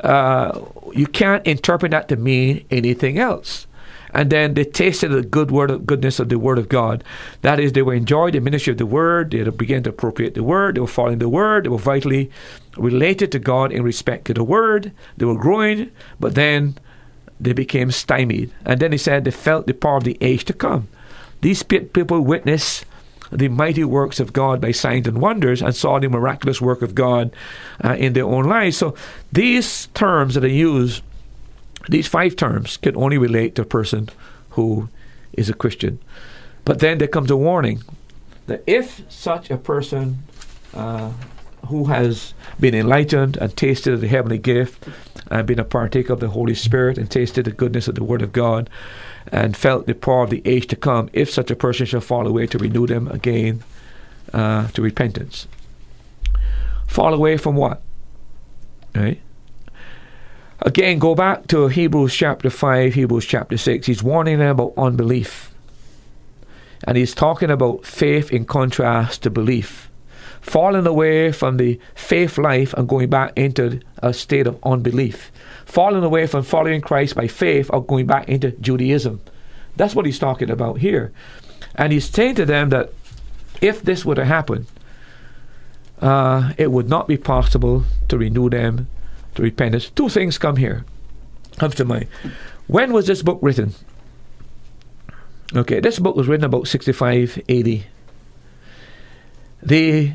Uh, you can't interpret that to mean anything else. And then they tasted the good word of goodness of the word of God. That is, they were enjoying the ministry of the word. They began to appropriate the word. They were following the word. They were vitally related to God in respect to the word. They were growing, but then they became stymied. And then he said they felt the power of the age to come. These people witnessed the mighty works of God by signs and wonders and saw the miraculous work of God uh, in their own lives. So these terms that are used, these five terms, can only relate to a person who is a Christian. But then there comes a warning that if such a person uh, who has been enlightened and tasted of the heavenly gift and been a partaker of the Holy Spirit and tasted the goodness of the Word of God and felt the power of the age to come, if such a person shall fall away, to renew them again uh, to repentance. Fall away from what? Right? Again, go back to Hebrews chapter 5, Hebrews chapter 6. He's warning them about unbelief. And he's talking about faith in contrast to belief falling away from the faith life and going back into a state of unbelief, falling away from following Christ by faith or going back into Judaism. That's what he's talking about here. And he's saying to them that if this were to happen, uh, it would not be possible to renew them to repentance. Two things come here, comes to mind. When was this book written? Okay, this book was written about 65 AD. The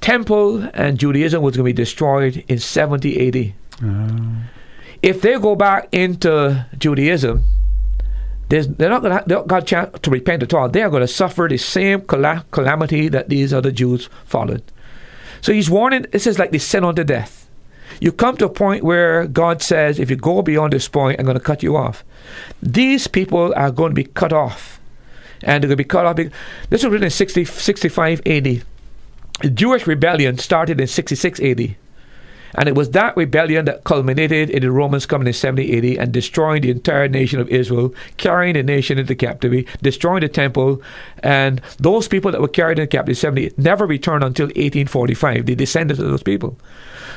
temple and Judaism was going to be destroyed in 70 AD. Uh. If they go back into Judaism, they're not going to have a chance to repent at all. They are going to suffer the same calamity that these other Jews followed. So he's warning, this is like the sin unto death. You come to a point where God says, if you go beyond this point, I'm going to cut you off. These people are going to be cut off. And they're going to be cut off. This was written in 60, 65 AD. The Jewish rebellion started in 66 AD. And it was that rebellion that culminated in the Romans coming in 70 AD and destroying the entire nation of Israel, carrying the nation into captivity, destroying the temple. And those people that were carried into captivity 70 never returned until 1845. the descendants of those people.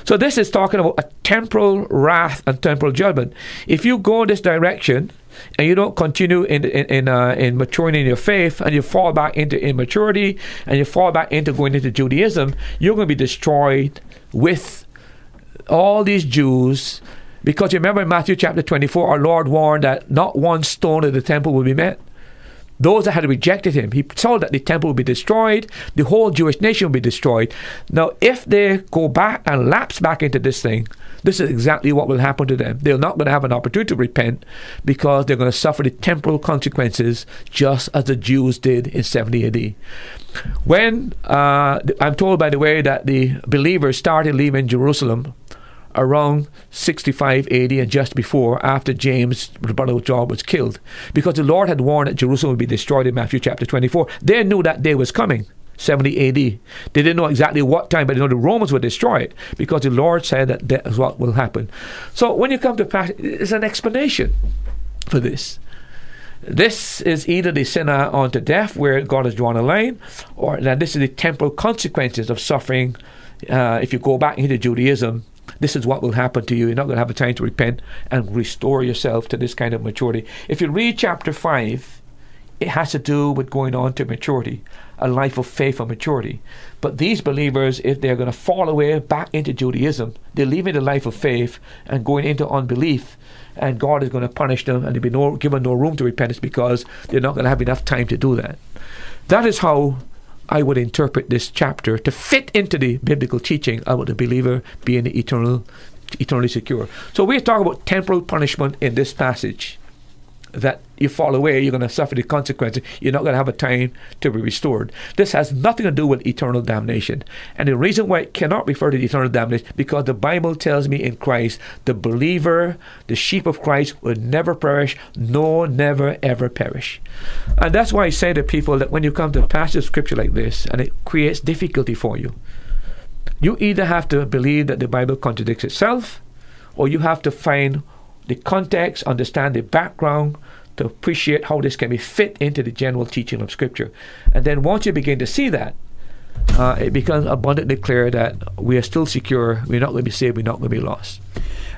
So this is talking about a temporal wrath and temporal judgment. If you go this direction, and you don't continue in in in, uh, in maturing in your faith, and you fall back into immaturity, and you fall back into going into Judaism, you're going to be destroyed with all these Jews. Because you remember in Matthew chapter 24, our Lord warned that not one stone of the temple will be met. Those that had rejected him, he told that the temple would be destroyed, the whole Jewish nation would be destroyed. Now, if they go back and lapse back into this thing, this is exactly what will happen to them. They're not going to have an opportunity to repent because they're going to suffer the temporal consequences just as the Jews did in 70 AD. When uh, I'm told, by the way, that the believers started leaving Jerusalem around 65 AD and just before, after James, the brother of John, was killed. Because the Lord had warned that Jerusalem would be destroyed in Matthew chapter 24. They knew that day was coming. 70 AD. They didn't know exactly what time, but they know the Romans would destroy it because the Lord said that that is what will happen. So when you come to pass, it's an explanation for this. This is either the sinner unto death, where God has drawn a line, or that this is the temporal consequences of suffering. Uh, if you go back into Judaism, this is what will happen to you. You're not going to have a time to repent and restore yourself to this kind of maturity. If you read chapter 5, it has to do with going on to maturity, a life of faith and maturity. But these believers, if they're going to fall away back into Judaism, they're leaving the life of faith and going into unbelief. And God is going to punish them and they'll be no, given no room to repentance because they're not going to have enough time to do that. That is how I would interpret this chapter to fit into the biblical teaching about the believer being eternal, eternally secure. So we're talking about temporal punishment in this passage that you fall away, you're going to suffer the consequences. You're not going to have a time to be restored. This has nothing to do with eternal damnation. And the reason why it cannot refer to eternal damnation because the Bible tells me in Christ, the believer, the sheep of Christ, will never perish, no, never, ever perish. And that's why I say to people that when you come to a passage of scripture like this, and it creates difficulty for you, you either have to believe that the Bible contradicts itself, or you have to find the context, understand the background, to appreciate how this can be fit into the general teaching of Scripture. And then once you begin to see that, uh, it becomes abundantly clear that we are still secure. We're not going to be saved. We're not going to be lost.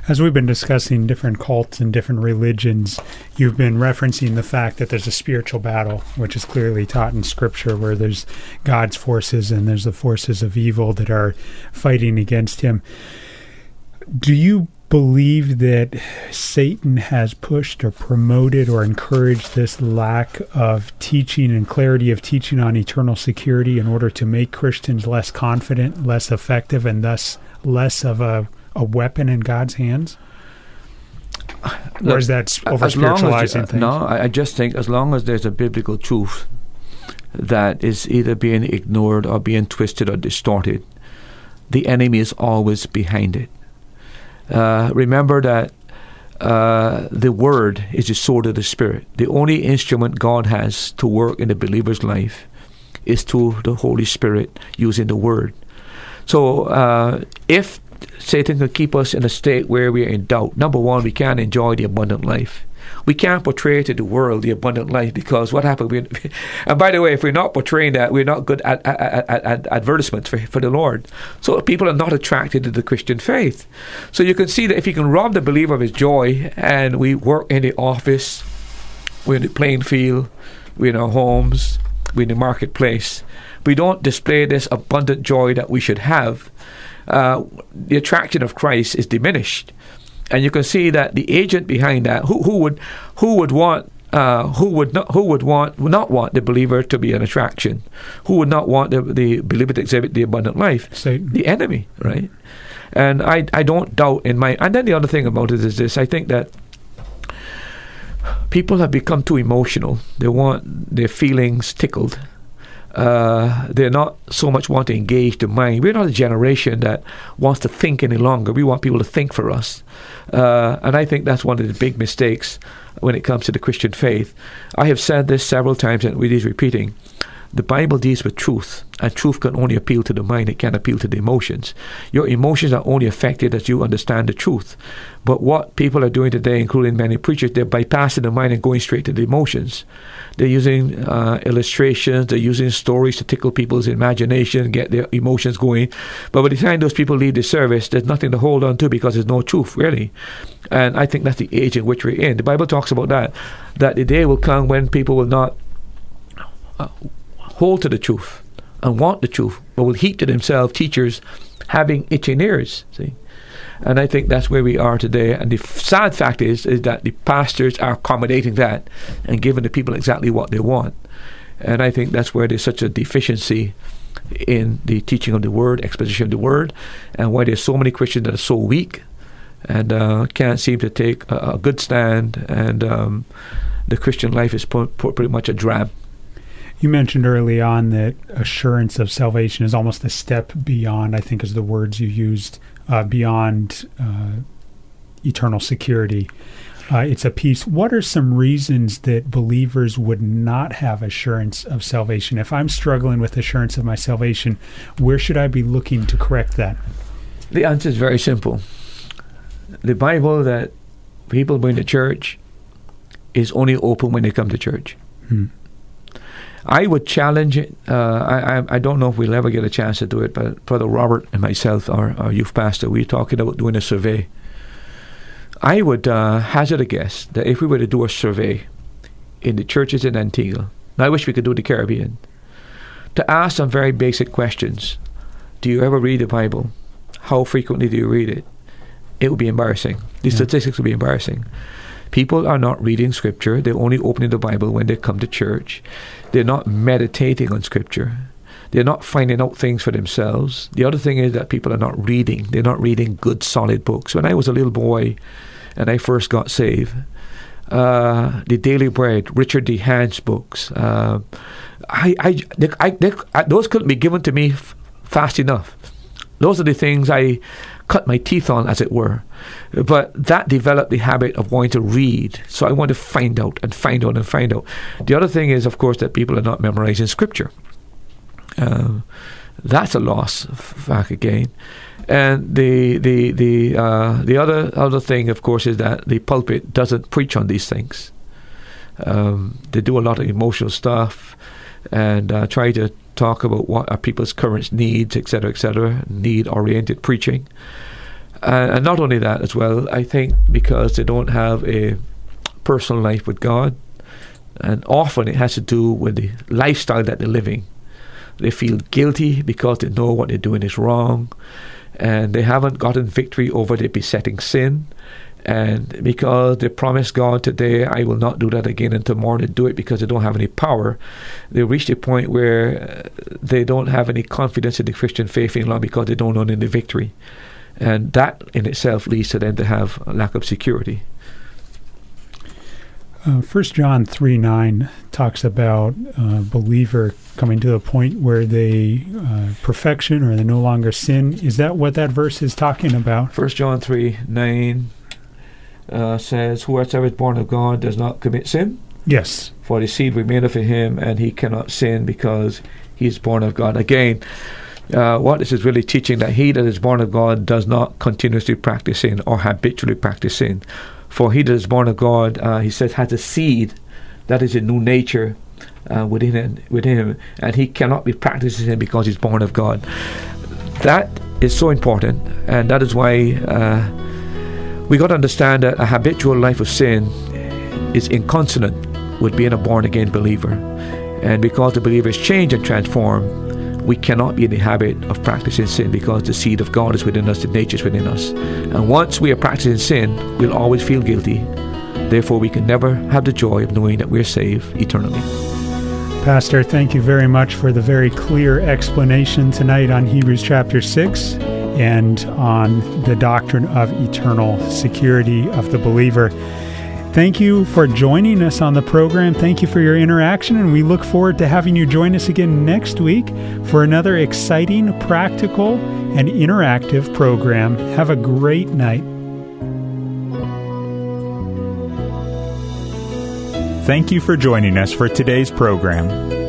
As we've been discussing different cults and different religions, you've been referencing the fact that there's a spiritual battle, which is clearly taught in Scripture, where there's God's forces and there's the forces of evil that are fighting against Him. Do you believe that Satan has pushed or promoted or encouraged this lack of teaching and clarity of teaching on eternal security in order to make Christians less confident, less effective, and thus less of a, a weapon in God's hands? Look, or is that over as long as- spiritualizing things? No, I just think as long as there's a biblical truth that is either being ignored or being twisted or distorted, the enemy is always behind it. Uh, remember that uh, the word is the sword of the spirit. The only instrument God has to work in the believer's life is through the Holy Spirit using the word. So uh, if Satan can keep us in a state where we are in doubt, number one, we can't enjoy the abundant life. We can't portray to the world the abundant life because what happened? We, and by the way, if we're not portraying that, we're not good at, at, at, at advertisements for, for the Lord. So people are not attracted to the Christian faith. So you can see that if you can rob the believer of his joy, and we work in the office, we're in the playing field, we're in our homes, we're in the marketplace, we don't display this abundant joy that we should have. Uh, the attraction of Christ is diminished and you can see that the agent behind that, who, who would who would want uh, who would not who would want would not want the believer to be an attraction? Who would not want the, the believer to exhibit the abundant life? Satan. The enemy, right? And I I don't doubt in my and then the other thing about it is this: I think that people have become too emotional. They want their feelings tickled. Uh, they're not so much want to engage the mind. We're not a generation that wants to think any longer. We want people to think for us. Uh, and I think that's one of the big mistakes when it comes to the Christian faith. I have said this several times and it is repeating. The Bible deals with truth, and truth can only appeal to the mind, it can't appeal to the emotions. Your emotions are only affected as you understand the truth. But what people are doing today, including many preachers, they're bypassing the mind and going straight to the emotions. They're using uh, illustrations, they're using stories to tickle people's imagination, get their emotions going. But by the time those people leave the service, there's nothing to hold on to because there's no truth, really. And I think that's the age in which we're in. The Bible talks about that, that the day will come when people will not uh, hold to the truth and want the truth, but will heap to themselves teachers having itching ears. See, and I think that's where we are today. And the f- sad fact is, is that the pastors are accommodating that and giving the people exactly what they want. And I think that's where there's such a deficiency in the teaching of the word, exposition of the word, and why there's so many Christians that are so weak and uh, can't seem to take a, a good stand. And um, the Christian life is pretty much a drab. You mentioned early on that assurance of salvation is almost a step beyond, I think, is the words you used, uh, beyond uh, eternal security. Uh, it's a piece. What are some reasons that believers would not have assurance of salvation? If I'm struggling with assurance of my salvation, where should I be looking to correct that? The answer is very simple. The Bible that people bring to church is only open when they come to church. Hmm. I would challenge it. Uh, I, I don't know if we'll ever get a chance to do it, but Brother Robert and myself, our, our youth pastor, we are talking about doing a survey. I would uh, hazard a guess that if we were to do a survey in the churches in Antigua, and I wish we could do the Caribbean, to ask some very basic questions. Do you ever read the Bible? How frequently do you read it? It would be embarrassing. The Yeah. statistics would be embarrassing. People are not reading Scripture. They're only opening the Bible when they come to church. They're not meditating on Scripture. They're not finding out things for themselves. The other thing is that people are not reading. They're not reading good, solid books. When I was a little boy and I first got saved, uh, the Daily Bread, Richard DeHaan's books, uh, I, I, they, I, they, those couldn't be given to me f- fast enough. Those are the things I cut my teeth on, as it were. But that developed the habit of wanting to read. So I want to find out and find out and find out. The other thing is, of course, that people are not memorizing scripture. Um, that's a loss back again. And the the the uh, the other other thing, of course, is that the pulpit doesn't preach on these things. Um, they do a lot of emotional stuff and uh, try to talk about what are people's current needs, etc., etc. Need-oriented preaching, uh, and not only that as well. I think because they don't have a personal life with God, and often it has to do with the lifestyle that they're living. They feel guilty because they know what they're doing is wrong, and they haven't gotten victory over the besetting sin. And because they promised God today, I will not do that again, and tomorrow they do it because they don't have any power, they reach a point where uh, they don't have any confidence in the Christian faith any longer because they don't know any victory. And that in itself leads to them to have a lack of security. Uh, First John three nine talks about a believer coming to a point where they uh, perfection or they no longer sin. Is that what that verse is talking about? First John 3 9 uh, says, Whoever is born of God does not commit sin, Yes. for the seed remaineth in him, and he cannot sin because he is born of God. Again, uh, what this is really teaching that he that is born of God does not continuously practice sin or habitually practice sin. For he that is born of God, uh, he says, has a seed that is a new nature uh, within, him, within him, and he cannot be practicing sin because he's born of God. That is so important, and that is why uh, we got to understand that a habitual life of sin is inconsonant with being a born again believer. And because the believers change and transform, we cannot be in the habit of practicing sin because the seed of God is within us, the nature is within us. And once we are practicing sin, we'll always feel guilty. Therefore, we can never have the joy of knowing that we're saved eternally. Pastor, thank you very much for the very clear explanation tonight on Hebrews chapter 6 and on the doctrine of eternal security of the believer. Thank you for joining us on the program. Thank you for your interaction, and we look forward to having you join us again next week for another exciting, practical, and interactive program. Have a great night. Thank you for joining us for today's program.